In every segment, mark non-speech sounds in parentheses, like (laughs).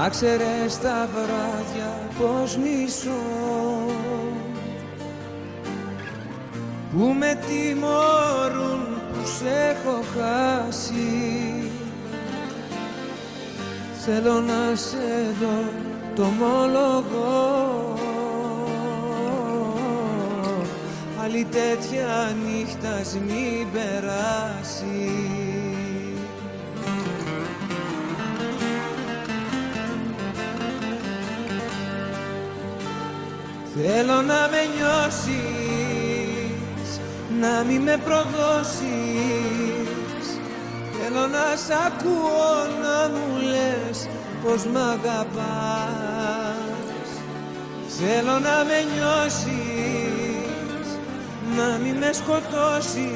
Να ξέρεις τα βράδια πως μισώ Που με τιμωρούν που σε έχω χάσει. Θέλω να σε δω το ομολογώ Άλλη τέτοια νύχτα μην περάσει Θέλω να με νιώσεις, να μην με προδώσεις. Θέλω να σ' ακούω να μου λες πως μ' αγαπάς. Θέλω να με νιώσεις, να μην με σκοτώσεις.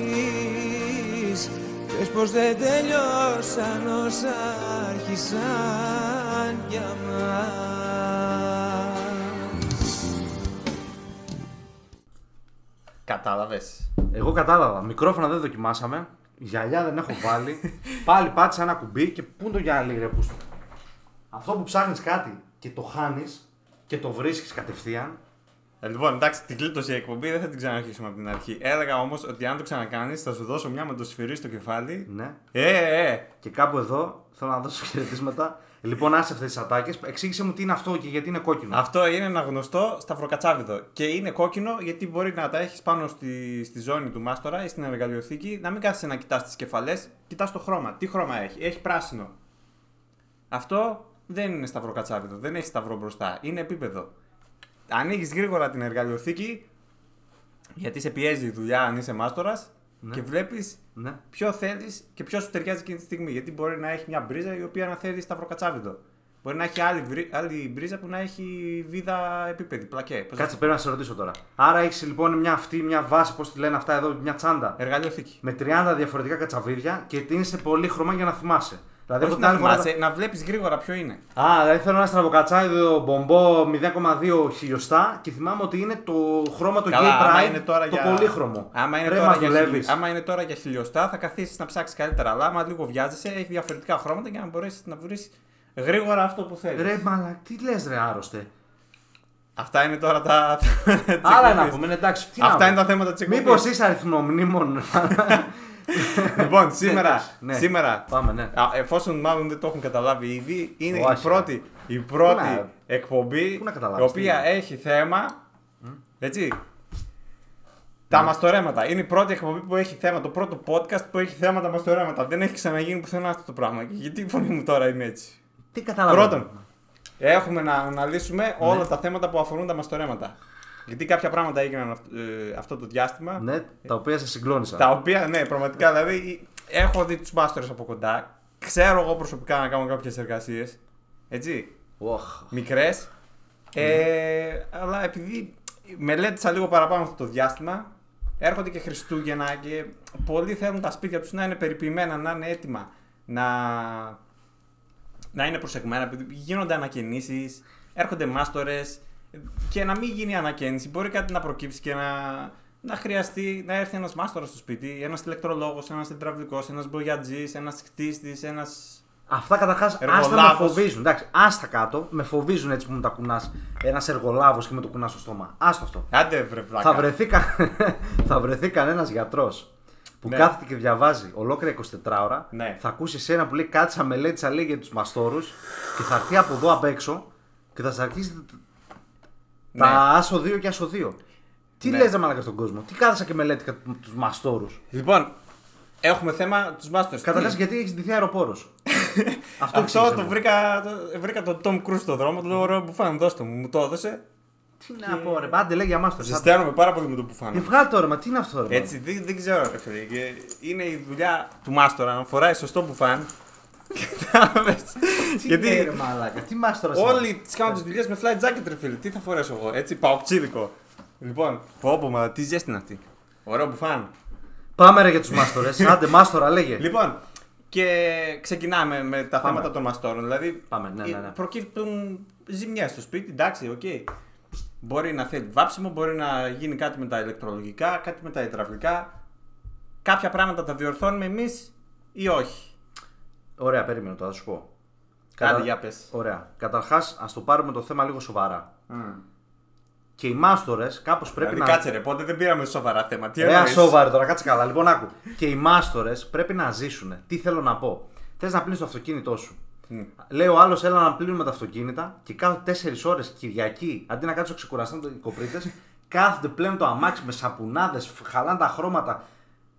Πες πως δεν τελειώσαν όσα άρχισαν για μας Κατάλαβες. Εγώ κατάλαβα. Μικρόφωνα δεν δοκιμάσαμε. Γυαλιά δεν έχω βάλει. (laughs) Πάλι πάτησα ένα κουμπί και πού είναι το γυαλί, ρε πούστο. Αυτό που ψάχνεις κάτι και το χάνεις και το βρίσκεις κατευθείαν. Ε, λοιπόν, εντάξει, την κλείτωσε η εκπομπή, δεν θα την ξαναρχίσουμε από την αρχή. Έλεγα όμως ότι αν το ξανακάνεις, θα σου δώσω μια με το σφυρί στο κεφάλι. Ναι. Ε, ε, ε. Και κάπου εδώ θέλω να δώσω χαιρετίσματα. Λοιπόν, άσε αυτές τις ατάκες. Εξήγησε μου τι είναι αυτό και γιατί είναι κόκκινο. Αυτό είναι ένα γνωστό σταυροκατσάβιδο. Και είναι κόκκινο γιατί μπορεί να τα έχεις πάνω στη, στη ζώνη του μάστορα ή στην εργαλειοθήκη, να μην κάθεσαι να κοιτάς τις κεφαλές, κοιτάς το χρώμα. Τι χρώμα έχει, έχει πράσινο. Αυτό δεν είναι σταυροκατσάβιδο, δεν έχει σταυρό μπροστά, είναι επίπεδο. Ανοίγεις γρήγορα την εργαλειοθήκη, γιατί σε πιέζει η δουλειά αν είσαι μάστορας και βλέπεις Ναι. ποιο θέλεις και ποιος σου ταιριάζει εκείνη τη στιγμή. Γιατί μπορεί να έχει μια μπρίζα η οποία να θέλει σταυροκατσάβιδο. Μπορεί να έχει άλλη, βρι- άλλη μπρίζα που να έχει βίδα επίπεδη, πλακέ. Πώς Κάτσε, πρέπει να σε ρωτήσω τώρα. Άρα έχεις λοιπόν μια αυτή, μια βάση, πώς τη λένε αυτά εδώ, μια τσάντα. Εργαλειοθήκη. Με 30 διαφορετικά κατσαβίδια και είναι σε πολύ χρώμα για να θυμάσαι. Δηλαδή, Όχι από την να άλλη φορά- θυμάσαι, να βλέπεις γρήγορα ποιο είναι. Α, δηλαδή θέλω ένα στραβοκατσάδιο μπομπό 0,2 χιλιοστά και θυμάμαι ότι είναι το χρώμα του Καλά, Gay άμα Pride, είναι τώρα το για... πολύχρωμο. Άμα είναι, Ρε, τώρα μας για δουλεύεις. χιλι... άμα είναι τώρα για χιλιοστά, θα καθίσεις να ψάξεις καλύτερα. Αλλά άμα λίγο βιάζεσαι, έχει διαφορετικά χρώματα για να μπορέσεις να βρεις γρήγορα αυτό που θέλεις. Ρε, μαλα, τι λες, ρε, άρρωστε. Αυτά είναι τώρα τα. (laughs) τις Άλλα εκπομπές. να πούμε, ναι, εντάξει. τι να Αυτά πούμε. είναι τα θέματα της εκπομπής. Μήπως είσαι αριθμομνήμων. (laughs) (laughs) Λοιπόν, σήμερα, Ναι. σήμερα Πάμε, ναι. α, εφόσον μάλλον δεν το έχουν καταλάβει ήδη, είναι η Όχι, πρώτη, η πρώτη να- εκπομπή πού να η καταλάβεις, οποία τι είναι; έχει θέμα. Έτσι. Τα μαστορέματα. Είναι η πρώτη εκπομπή που έχει θέμα, το πρώτο podcast που έχει θέμα τα μαστορέματα. Δεν έχει ξαναγίνει πουθενά αυτό το πράγμα. Και γιατί η φωνή μου τώρα είναι έτσι; Τι καταλαβαίνω. Πρώτον, έχουμε να αναλύσουμε Ναι. όλα τα θέματα που αφορούν τα μαστορέματα. Γιατί κάποια πράγματα έγιναν αυ- ε, αυτό το διάστημα. Ναι, τα οποία σε συγκλώνησαν. Τα οποία, ναι, πραγματικά δηλαδή έχω δει τους μάστορε από κοντά. Ξέρω εγώ προσωπικά να κάνω κάποιες εργασίες. Έτσι. Οχ. Μικρές. Ναι. Ε, αλλά επειδή μελέτησα λίγο παραπάνω αυτό το διάστημα, έρχονται και Χριστούγεννα και πολλοί θέλουν τα σπίτια τους να είναι περιποιημένα, να είναι έτοιμα, να, να είναι προσεγμένα. επειδή Γίνονται ανακαινήσεις, έρχονται μάστορες και να μην γίνει ανακαίνιση. Μπορεί κάτι να προκύψει και να, να χρειαστεί να έρθει ένας μάστορας στο σπίτι, ένας ηλεκτρολόγος, ένας υδραυλικό, ένας μπογιατζής, ένας χτίστης, ένας. Αυτά καταρχάς άστα με Εργολάβος. φοβίζουν. Εντάξει, άστα κάτω, με φοβίζουν έτσι που μου τα κουνάς. Ένας εργολάβος και με το κουνάς στο στόμα. Άστο αυτό. Άντε βρε βλάκα. Θα βρεθεί, κα... (laughs) θα βρεθεί κανένας γιατρός που Ναι. κάθεται και διαβάζει ολόκληρα 24 ώρα. Ναι. Θα ακούσει εσένα που λέει κάτσα μελέτησα λέει για τους μαστόρους και θα έρθει από εδώ απ' έξω και θα σας αρχίσει τα άσο 2 και άσο 2. Τι Ναι. λες ρε μαλάκα στον κόσμο, τι κάθεσα και μελέτηκα τους μαστόρους; Λοιπόν, έχουμε θέμα τους μάστορε. Καταρχάς γιατί έχεις ντυθεί αεροπόρος; (laughs) Αυτό, εξήγησε το μου. βρήκα, το, βρήκα τον Tom Cruise στον δρόμο, του λέω ωραίο μπουφάν, δώσ' το μου, μου το έδωσε. Τι να πω, ρε, πάντε λέει για μάστορ. Ζεσταίνομαι πάρα πολύ με το μπουφάν. Ε, βγάλ το ρε, μα τι είναι αυτό, ρε. Έτσι, δεν, δεν ξέρω, ρε φίλε. και Είναι η δουλειά του μάστορα να φοράει σωστό μπουφάν. Κατάλαβες. Τι Γιατί λέει, ρε, μαλάκα, τι μάστορα όλοι τις κάνουν τις δουλειές με flight jacket, ρε φίλε. Τι θα φορέσω εγώ, έτσι, παοκτσίδικο. Λοιπόν, πω πω, μα τι ζέστη είναι αυτή. Ωραίο μπουφάν. Πάμε ρε για τους μάστορες. (laughs) Άντε, μάστορα, λέγε. Λοιπόν, και ξεκινάμε με τα Πάμε. θέματα των μαστόρων. Δηλαδή, Πάμε, ναι, ναι, ναι. προκύπτουν ζημιές στο σπίτι, εντάξει, οκ. Μπορεί να θέλει βάψιμο, μπορεί να γίνει κάτι με τα ηλεκτρολογικά, κάτι με τα υδραυλικά. Κάποια πράγματα τα διορθώνουμε εμείς ή όχι; Ωραία, περίμενε τώρα, θα σου πω. Άντε, για πες. Ωραία. Καταρχάς, ας το πάρουμε το θέμα λίγο σοβαρά. Και οι μάστορες κάπως πρέπει Δηλαδή, να. κάτσε ρε, πότε δεν πήραμε σοβαρά θέμα. Τι Ρε, εννοείς; σοβαρά τώρα, κάτσε καλά. Λοιπόν, άκου. Και οι μάστορες πρέπει να ζήσουν. Τι θέλω να πω. Θες να πλύνεις το αυτοκίνητό σου. Μμ. Λέει ο άλλος, έλα να πλύνουμε τα αυτοκίνητα και κάθονται 4 ώρες Κυριακή αντί να κάτσουν ξεκουραστούν οι κοπρίτες, κάθονται πλέον το αμάξι με σαπουνάδες, χαλάνε τα χρώματα.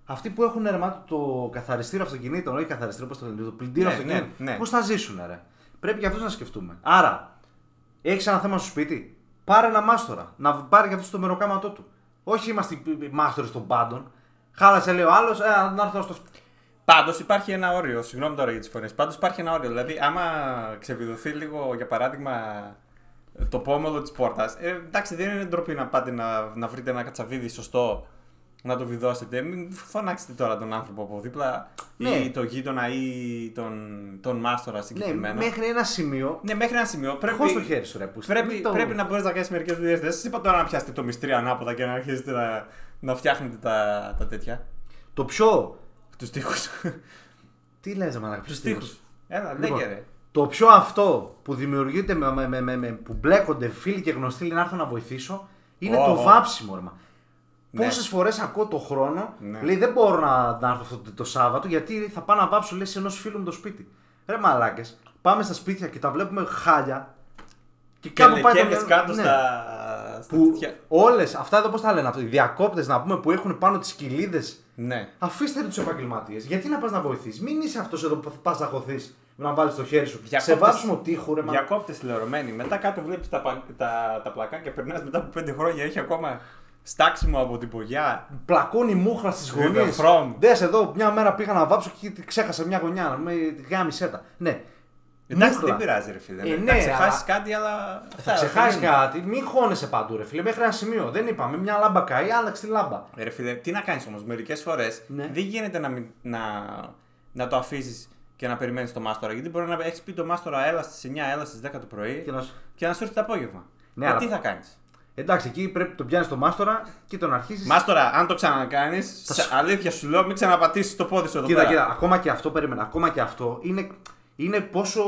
Αυτοί που έχουν ρε μάτι, το καθαριστήριο αυτοκινήτων, όχι καθαριστήριο, πώς το λένε, το πλυντήριο Ναι, αυτοκινήτων, ναι, ναι. πώς θα ζήσουν, ρε; Πρέπει για αυτούς να σκεφτούμε. Άρα, έχεις ένα θέμα στο σπίτι, πάρε ένα μάστορα. Να πάρει για αυτό το μεροκάματό του. Όχι είμαστε οι μάστορες των πάντων. Χάλασε, λέει ο άλλος, ε, να έρθω στο. Πάντως υπάρχει ένα όριο, συγγνώμη τώρα για τις φωνές. Πάντως υπάρχει ένα όριο. Δηλαδή, άμα ξεβιδωθεί λίγο, για παράδειγμα, το πόμολο της πόρτας. Ε, εντάξει, δεν είναι ντροπή να πάτε να, να βρείτε ένα κατσαβίδι σωστό να το βιδώσετε. Μην φωνάξετε τώρα τον άνθρωπο από δίπλα Ναι. ή τον γείτονα ή τον, τον μάστορα Ναι, συγκεκριμένα. μέχρι ένα σημείο. Ναι, μέχρι ένα σημείο. Πρέπει, Χω το χέρι σου, ρε. Που πρέπει, μην το- πρέπει να μπορείς να κάνεις μερικές δουλειές. Δεν σας είπα τώρα να πιάσετε το μυστρή ανάποδα και να αρχίσετε να, να φτιάχνετε τα, τα τέτοια. Το πιο. Τους τοίχου. Τι λες, μαλάκα, Του ποιος τοίχου. τείχος; Έλα, Λοιπόν, λέγε ρε. Το πιο αυτό που δημιουργείται, με, με, με, με, με- που μπλέκονται φίλοι και γνωστοί λέει, να έρθω να βοηθήσω, είναι Ω, το ω. βάψιμο. Ρε. Μα. Ναι. Πόσες φορές ακούω το χρόνο, Ναι. λέει δεν μπορώ να, να έρθω αυτό το, το Σάββατο γιατί θα πάω να βάψω λέει, σε ενός φίλου μου το σπίτι. Ρε μαλάκες, πάμε στα σπίτια και τα βλέπουμε χάλια. Και, Και κάπου πάει το λεκένες μυαλό- κάτω ναι. στα, στα Που τέτοια. όλες, αυτά εδώ πώς τα λένε, αυτό, οι διακόπτες να πούμε που έχουν πάνω τις κοιλίδες Ναι. Αφήστε τους επαγγελματίες. Γιατί να πας να βοηθήσει. Μην είσαι αυτός εδώ που πας να χωθείς να βάλεις το χέρι σου. Διακόπτες- Σε βάψιμο τείχου, ρε μα. Διακόπτες τηλεορωμένοι. Μετά κάτω βλέπεις τα, πα- τα, τα πλακάκια. Περνάς μετά από 5 χρόνια. Έχει ακόμα στάξιμο από την πογιά. Πλακώνει μούχρα στις γωνίες. Βιβλιοθρόμ. Δες εδώ, μια μέρα πήγα να βάψω και ξέχασα μια γωνιά. Να με γάμισε τα. Ναι. Εντάξει, Μούχλα. δεν πειράζει, ρε φίλε. Ε, Ε, ναι, θα ξεχάσεις αλλά- κάτι, αλλά. Θα ξεχάσεις κάτι, μην χώνεσαι παντού, ρε φίλε. Μέχρι ένα σημείο. Δεν είπαμε, μια λάμπα καεί, άλλαξε τη λάμπα. Ε, Ρε φίλε, τι να κάνεις όμως. Μερικές φορές Ναι. δεν γίνεται να, μην- να, να το αφήσεις και να περιμένεις το μάστορα. Γιατί μπορεί να έχεις πει το μάστορα, έλα στις 9, έλα στις 10 το πρωί Και και να να, σου- σου έρθει το απόγευμα. Ναι, ε, αλλά- τι θα κάνεις; Εντάξει, εκεί πρέπει τον πιάνεις το μάστορα και τον αρχίζει. Μάστορα, αν το ξανακάνεις, αλήθεια σου λέω, μην ξαναπατήσεις το πόδι σου εδώ Κοίτα, πέρα. κοίτα, ακόμα και αυτό περίμενα. Ακόμα και αυτό είναι, είναι πόσο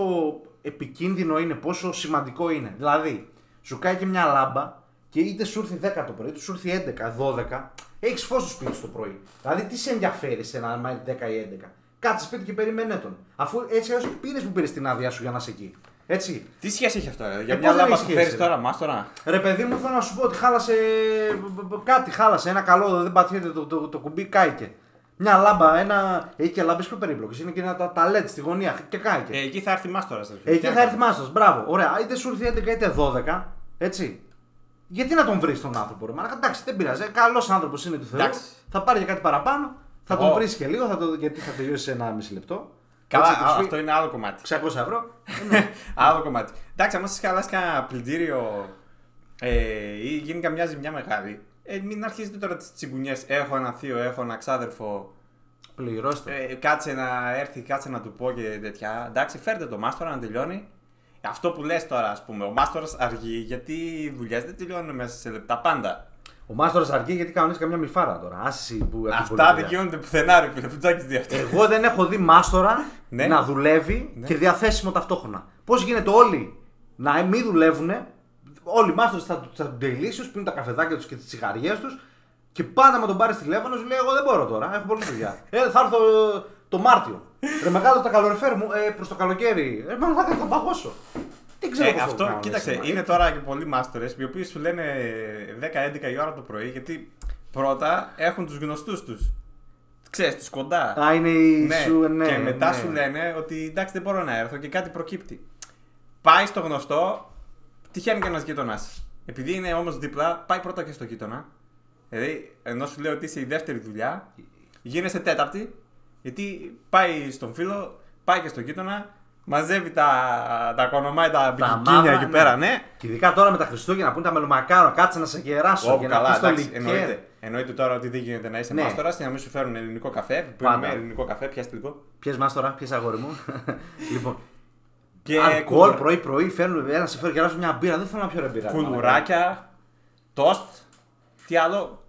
επικίνδυνο είναι, πόσο σημαντικό είναι. Δηλαδή, σου κάει και μια λάμπα και είτε σου έρθει 10 το πρωί, είτε σου έρθει 11, 12, έχεις φως στο σπίτι σου το πρωί. Δηλαδή, τι σε ενδιαφέρει σε ένα μάτι 10 ή 11. Κάτσε σπίτι και περίμενε τον. Αφού έτσι έως πήρες που πήρες την άδεια σου για να είσαι εκεί. Έτσι. Τι σχέση έχει αυτό, ρε; Για Ε, μια πώς δεν λάμπα έχει θα σχέση, φέρει ρε; τώρα, μάστορα. Ρε παιδί μου, θέλω να σου πω ότι χάλασε μπ- μπ- κάτι, χάλασε. Ένα καλό, δεν πατιέται το, το, το, κουμπί, κάηκε. Μια λάμπα, ένα. Έχει και λάμπες πιο περίπλοκες. Είναι και ένα τα, τα LED στη γωνία και κάηκε. Ε, εκεί θα έρθει μάστορα. Εκεί θα έρθει μάστο. Μπράβο. Ωραία. Είτε σου έρθει 11 είτε 12. Έτσι. Γιατί να τον βρεις τον άνθρωπο, ρε Μαλάκα; Εντάξει, δεν πειράζει. Καλός άνθρωπος είναι του Θεού. Εντάξει. Θα πάρει για κάτι παραπάνω. Θα τον Εγώ- βρεις και λίγο, θα το, γιατί θα τελειώσει σε ένα μισή λεπτό. Καλά, Έτσι, α, θα σου πει αυτό είναι άλλο κομμάτι. 600 ευρώ. Ε, ναι. Άλλο κομμάτι. Εντάξει, άμα σας χαλάσει κανένα πλυντήριο ε, ή γίνει καμιά ζημιά μεγάλη, ε, μην αρχίζετε τώρα τις τσιγκουνιές. Έχω ένα θείο, έχω ένα ξάδερφο. Πληρώστε. Ε, κάτσε να έρθει, κάτσε να του πω και τέτοια. Εντάξει, φέρτε το μάστορα να τελειώνει. Αυτό που λες τώρα, ας πούμε, ο μάστορας αργεί γιατί οι δουλειές δεν τελειώνουν μέσα σε λεπτά πάντα. Ο Μάστορας αργεί γιατί κανονίζει καμιά μιλφάρα τώρα. Άσυ που από την Αυτά πολλή δεν δουλειά. γίνονται πουθενά, ρε φίλε. Που το έχεις δει αυτό. Εγώ δεν έχω δει μάστορα Ναι. να δουλεύει Ναι. και διαθέσιμο ταυτόχρονα. Πώς γίνεται όλοι να μην δουλεύουν, όλοι οι μάστορες θα, θα του τελείσουν, πίνουν τα καφεδάκια τους και τις τσιγαριέ τους και πάντα με τον πάρει τηλέφωνο σου λέει: Εγώ δεν μπορώ τώρα, έχω πολλή δουλειά. (laughs) ε, θα έρθω ε, το Μάρτιο. Ρε μεγάλο τα καλοριφέρ μου ε, προς το καλοκαίρι. Ε, μα θα παγώσω. Δεν ξέρω Ε, πώς το αυτό, κάνουν κοίταξε, σήμερα. είναι τώρα και πολλοί μάστορε οι οποίοι σου λένε 10-11 η ώρα το πρωί γιατί πρώτα έχουν τους γνωστούς τους. Ξέρεις, τους κοντά. Α, είναι η ναι. σου, ναι. και μετά ναι. σου λένε ότι εντάξει δεν μπορώ να έρθω και κάτι προκύπτει. Πάει στο γνωστό, τυχαίνει και ένας γείτονας. Επειδή είναι όμως δίπλα, πάει πρώτα και στο γείτονα. Δηλαδή, ενώ σου λέω ότι είσαι η δεύτερη δουλειά, γίνεσαι τέταρτη, γιατί πάει στον φίλο, πάει και στο γείτονα, μαζεύει τα, τα κονομάει, τα μπικικίνια μαύρα, εκεί ναι. πέρα, ναι. Και ειδικά τώρα με τα Χριστούγεννα που είναι τα μελομακάρο, κάτσε να σε κεράσω Όπου για να καλά, πεις το εντάξει, λικέρ. εννοείται, εννοείται τώρα ότι δεν γίνεται να είσαι Ναι. ναι. μάστορα και να μην σου φέρουν ελληνικό καφέ. Που Πάντα. είναι ελληνικό καφέ, πιάστε λίγο. Πιες μας τώρα, πιες αγόρι μου. (laughs) λοιπόν, Και αλκοόλ κουλουρα- πρωί-πρωί φέρνουν, ένα σε φέρει κεράσω μια μπύρα, δεν θέλω να πιω ρε μπύρα. κουλουράκια, τόστ. Τι άλλο.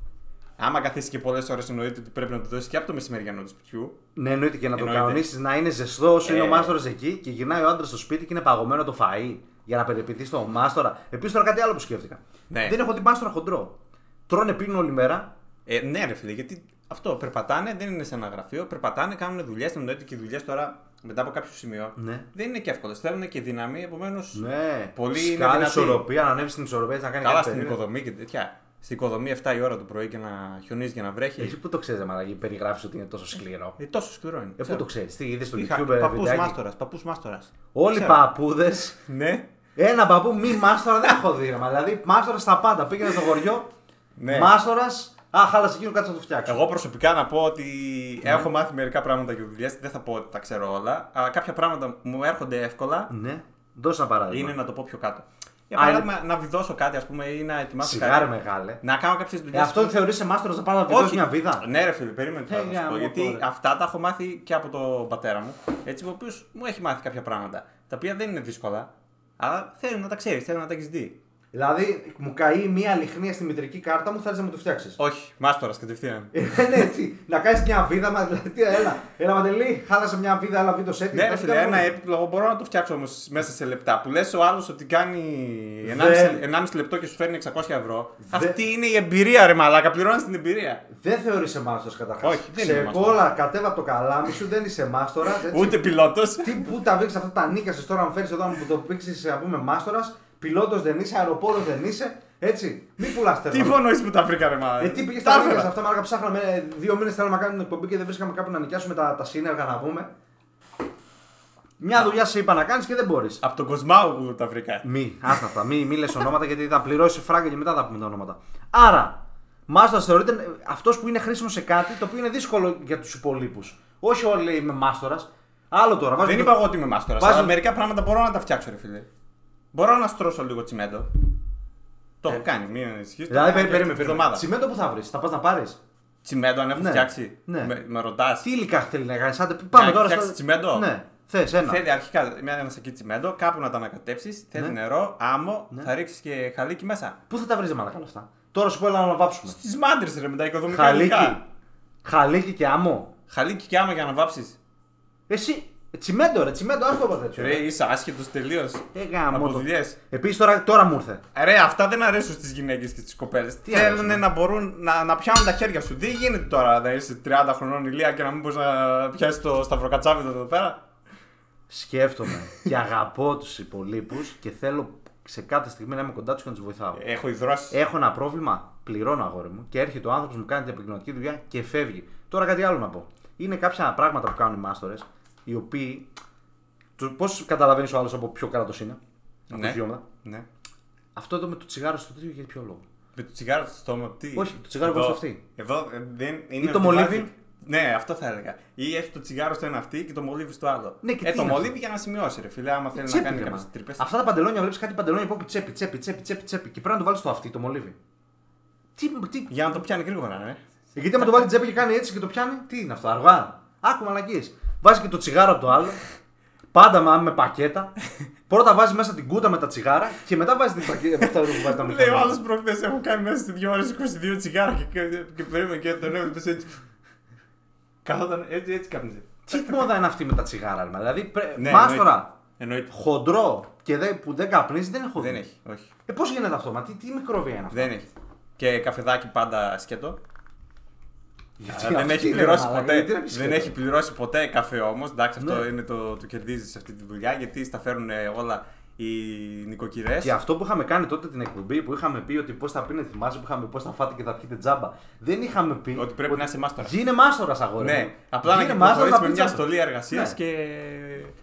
Άμα καθίσει και πολλές ώρες, εννοείται ότι πρέπει να του δώσει και από το μεσημεριανό του σπιτιού. Ναι, εννοείται και να το Εννοείται. κανονίσεις να είναι ζεστό όσο είναι ο Ε. μάστορας εκεί και γυρνάει ο άντρας στο σπίτι και είναι παγωμένο το φαΐ για να περιποιηθεί στο μάστορα. Επίσης τώρα κάτι άλλο που σκέφτηκα. Ναι. Δεν έχω δει μάστορα χοντρό. Τρώνε πίνουν όλη μέρα. Ε, ναι, ρε φίλε, γιατί αυτό περπατάνε, δεν είναι σε ένα γραφείο, περπατάνε, κάνουν δουλειές. Εννοείται και οι δουλειές τώρα μετά από κάποιο σημείο Ναι. δεν είναι και εύκολες. Θέλουν και δύναμη, επομένως. Ναι, Πολύ είναι Σκάλει δυνατή. ισορροπία, να ανέβεις στην ισορροπία έτσι να κάνει Καλά κάτι στην περίεργο. οικοδομή και τέτοια. Στην οικοδομή 7 η ώρα το πρωί και να χιονίζει και να βρέχει. Εσύ που το ξέρεις, Μαραγή, περιγράφεις ότι είναι τόσο σκληρό; Ε, τόσο σκληρό είναι. Ε, πού ξέρω. το ξέρεις, τι είδες στο Είχα YouTube, παππούς βιντεάκι; μάστορας, παππούς μάστορας. Όλοι οι Ξέρω. παππούδες. Ναι. Ένα παππού μη μάστορα δεν έχω δει. ρε, μα. Δηλαδή, μάστορας στα πάντα. Πήγαινε στο χωριό. Ναι. Μάστορας. Α, χάλασε εκείνο, κάτσε να το φτιάξω. Εγώ προσωπικά να πω ότι Ναι. έχω μάθει μερικά πράγματα για δουλειές. Δεν θα πω ότι τα ξέρω όλα. Αλλά κάποια πράγματα μου έρχονται εύκολα. Ναι, δώσε ένα παράδειγμα. Είναι να το πω πιο κάτω. Για Α, παράδειγμα, να βιδώσω κάτι, ας πούμε, ή να ετοιμάσω Σιγάρε κάτι. μεγάλε. Να κάνω κάποιες δουλειές. Ε, αυτό θεωρείσαι μάστορα να πάω να βιδώσει μια βίδα; Ναι, ρε φίλε, περίμενε τώρα Ε, να για σου πω. μου Γιατί πω, ρε. αυτά τα έχω μάθει και από τον πατέρα μου. Έτσι, ο οποίος μου έχει μάθει κάποια πράγματα. Τα οποία δεν είναι δύσκολα. Αλλά θέλει να τα ξέρεις, θέλει να τα έχεις δει. Δηλαδή, μου καεί μία λιχνία στη μητρική κάρτα μου, θέλει να μου το φτιάξεις. Όχι, μάστορας κατευθείαν. Ε, ναι, τι, να κάνεις μια βίδα, μα δηλαδή, τι, έλα, έλα Μαντελή, χάλασε μια βίδα, αλλά βίντεο σετ. Ναι, ρε φίλε, ένα έπιπλο εγώ μπορώ να το φτιάξω όμως μέσα σε λεπτά. Που λες ο άλλος ότι κάνει 1,5, Δεν- 1,5 λεπτό και σου φέρνει 600 ευρώ. Δεν- Αυτή είναι η εμπειρία, ρε Μαλάκα. Πληρώνεις την εμπειρία. Δεν θεωρείσαι μάστορας καταρχάς. Όχι, δεν είμαι μάστορας. κόλλα, κατέβα από το καλάμι σου, δεν είσαι μάστορας. Ούτε πιλότος. Τι που τα βρήκες αυτά τα νίκασε τώρα, μου φέρεις εδώ να μου το πήξει, να πούμε μάστορας. Πιλότος δεν είσαι, αεροπόρος δεν είσαι. Έτσι, μην πουλάς Τι υπονοείς που τα βρήκα, ρε Μαλάκα. Ε, τι πήγες Τα στα έφερα. βρήκα αυτά, μάρκα ψάχναμε. ε, Δύο μήνες θέλαμε να κάνουμε την εκπομπή και δεν βρίσκαμε κάπου να νοικιάσουμε τα, τα σύνεργα να πούμε. Μια δουλειά σε είπα να κάνεις και δεν μπορείς. Από τον Κοσμάου που τα βρήκα. Μη, άστα αυτά. Μη, μη λες ονόματα γιατί θα πληρώσει φράγκα και μετά θα πούμε τα ονόματα. Άρα, μάστορα θεωρείται αυτός που είναι χρήσιμος σε κάτι το οποίο είναι δύσκολο για τους υπολείπους. Όχι όλοι λέει είμαι μάστορας. Άλλο τώρα. βάζω Δεν το- είπα εγώ ότι είμαι μάστορας. Βάζω- Αλλά μερικά πράγματα μπορώ να τα φτιάξω, ρε φίλε. Μπορώ να στρώσω λίγο τσιμέντο. Το έχω κάνει, μην ανησυχείς. Ε. Δηλαδή, περίμενε, περίμενε. Εβδομάδα. Τσιμέντο που θα βρεις, θα πας να πάρεις; Τσιμέντο αν έχω Ναι. φτιάξει. Ναι. Με, με ρωτάς. Τι υλικά θέλει να κάνεις, άντε πάμε Να τώρα. φτιάξεις τσιμέντο; Ναι, θες ένα. Θέλει αρχικά μια, ένα σακί τσιμέντο, κάπου να τα ανακατέψεις. Θέλει Ναι. νερό, άμμο, Ναι. θα ρίξεις και χαλίκι μέσα. Πού θα τα βρεις, μαλακά αυτά; Τώρα σου πω έλα να βάψουμε. Στις μάντρες ρε με τα οικοδομικά Χαλίκι. υλικά. Χαλίκι και άμμο. Χαλίκι και άμμο για να βάψεις. Εσύ, ε, τσιμέντο ρε, τσιμέντο, ας το πω τέτοιο. Ρε, είσαι άσχετος τελείως. Ε, γάμο Από το. δουλειές. Επίσης τώρα, τώρα μου ήρθε. Ρε, αυτά δεν αρέσουν στις γυναίκες και στις κοπέλες. Τι αρέσουν; Θέλουν να μπορούν να, να πιάνουν τα χέρια σου. Δεν γίνεται τώρα να είσαι 30 χρονών ηλία και να μην μπορείς να πιάσεις το σταυροκατσάβιδο εδώ πέρα; Σκέφτομαι και αγαπώ τους υπολείπους και θέλω σε κάθε στιγμή να είμαι κοντά τους και να τους βοηθάω. Έχω υδρώσεις. Έχω ένα πρόβλημα, πληρώνω αγόρι μου και έρχεται ο άνθρωπος μου κάνει την επικοινωνική δουλειά και φεύγει. Τώρα κάτι άλλο να πω. Είναι κάποια πράγματα που κάνουν οι μάστορες, οι οποίοι. Πώς καταλαβαίνεις ο άλλος από ποιο κράτος είναι, από Ναι. ποιο ομάδα. Ναι. Αυτό εδώ με το τσιγάρο στο τέτοιο για ποιο λόγο; Με το τσιγάρο στο στόμα, τι; Όχι, το τσιγάρο Εδώ- βάζει στο αυτή. Εδώ ε, δεν είναι. το ότι μολύβι. βάζει- Ναι, αυτό θα έλεγα. Ή έχει το τσιγάρο στο ένα αυτή και το μολύβι στο άλλο. Ναι, και ε, τι το είναι μολύβι αυτό; για να σημειώσει, ρε φίλε, άμα θέλει να Τσέπη, κάνει ρε, κάποιε μα. τρύπες. Αυτά τα παντελόνια βλέπεις κάτι παντελόνια που έχει τσέπη, τσέπη, τσέπη, τσέπη, τσέπη, και πρέπει να το βάλεις στο αυτή το μολύβι. Τι, τι, Για να το πιάνει γρήγορα, ναι. γιατί άμα το βάλει τσέπη και κάνει έτσι και το πιάνει, τι είναι αυτό, αργά. Άκου μαλακίες. Βάζει και το τσιγάρο από το άλλο. Πάντα με, με πακέτα. Πρώτα βάζει μέσα την κούτα με τα τσιγάρα και μετά βάζει την πακέτα. Αυτά που βάζει τα Λέει ο μηχανήματα. άλλος προχθές έχω κάνει μέσα σε 2 ώρες 22 τσιγάρα και, και, και περίμενε και τον έβλεπε έτσι. Καθόταν έτσι, έτσι κάπνιζε. Τι μόδα είναι αυτή με τα τσιγάρα, ρε, δηλαδή. πρέ- Ναι, Μάστορα, Εννοείται. χοντρό και δε, που δεν καπνίζει δεν έχω δει. Δεν έχει, όχι. Ε, πώς γίνεται αυτό, μα; Τι, τι μικρόβια είναι αυτό; Δεν έχει. Και καφεδάκι πάντα σκέτο. Γιατί Αλλά δεν αυτή έχει είναι, πληρώσει μαλάκα, ποτέ. γιατί να πεις Δεν σκέτο. έχει πληρώσει ποτέ καφέ όμως. Εντάξει, αυτό Ναι. είναι το, το κερδίζεις σε αυτή τη δουλειά γιατί στα φέρουν όλα οι νοικοκυρές. Και αυτό που είχαμε κάνει τότε την εκπομπή που είχαμε πει ότι πώς θα πίνετε, θυμάσαι που είχαμε πει πώς θα φάτε και θα πιείτε τζάμπα. Δεν είχαμε πει. Ότι πρέπει να είσαι μάστορας. Γίνε μάστορας, αγόρι. μου. Ναι, απλά να Γίνε μάστορας, κυκλοφορεί θα με πεις μια τζάμπα. στολή εργασίας Ναι. και.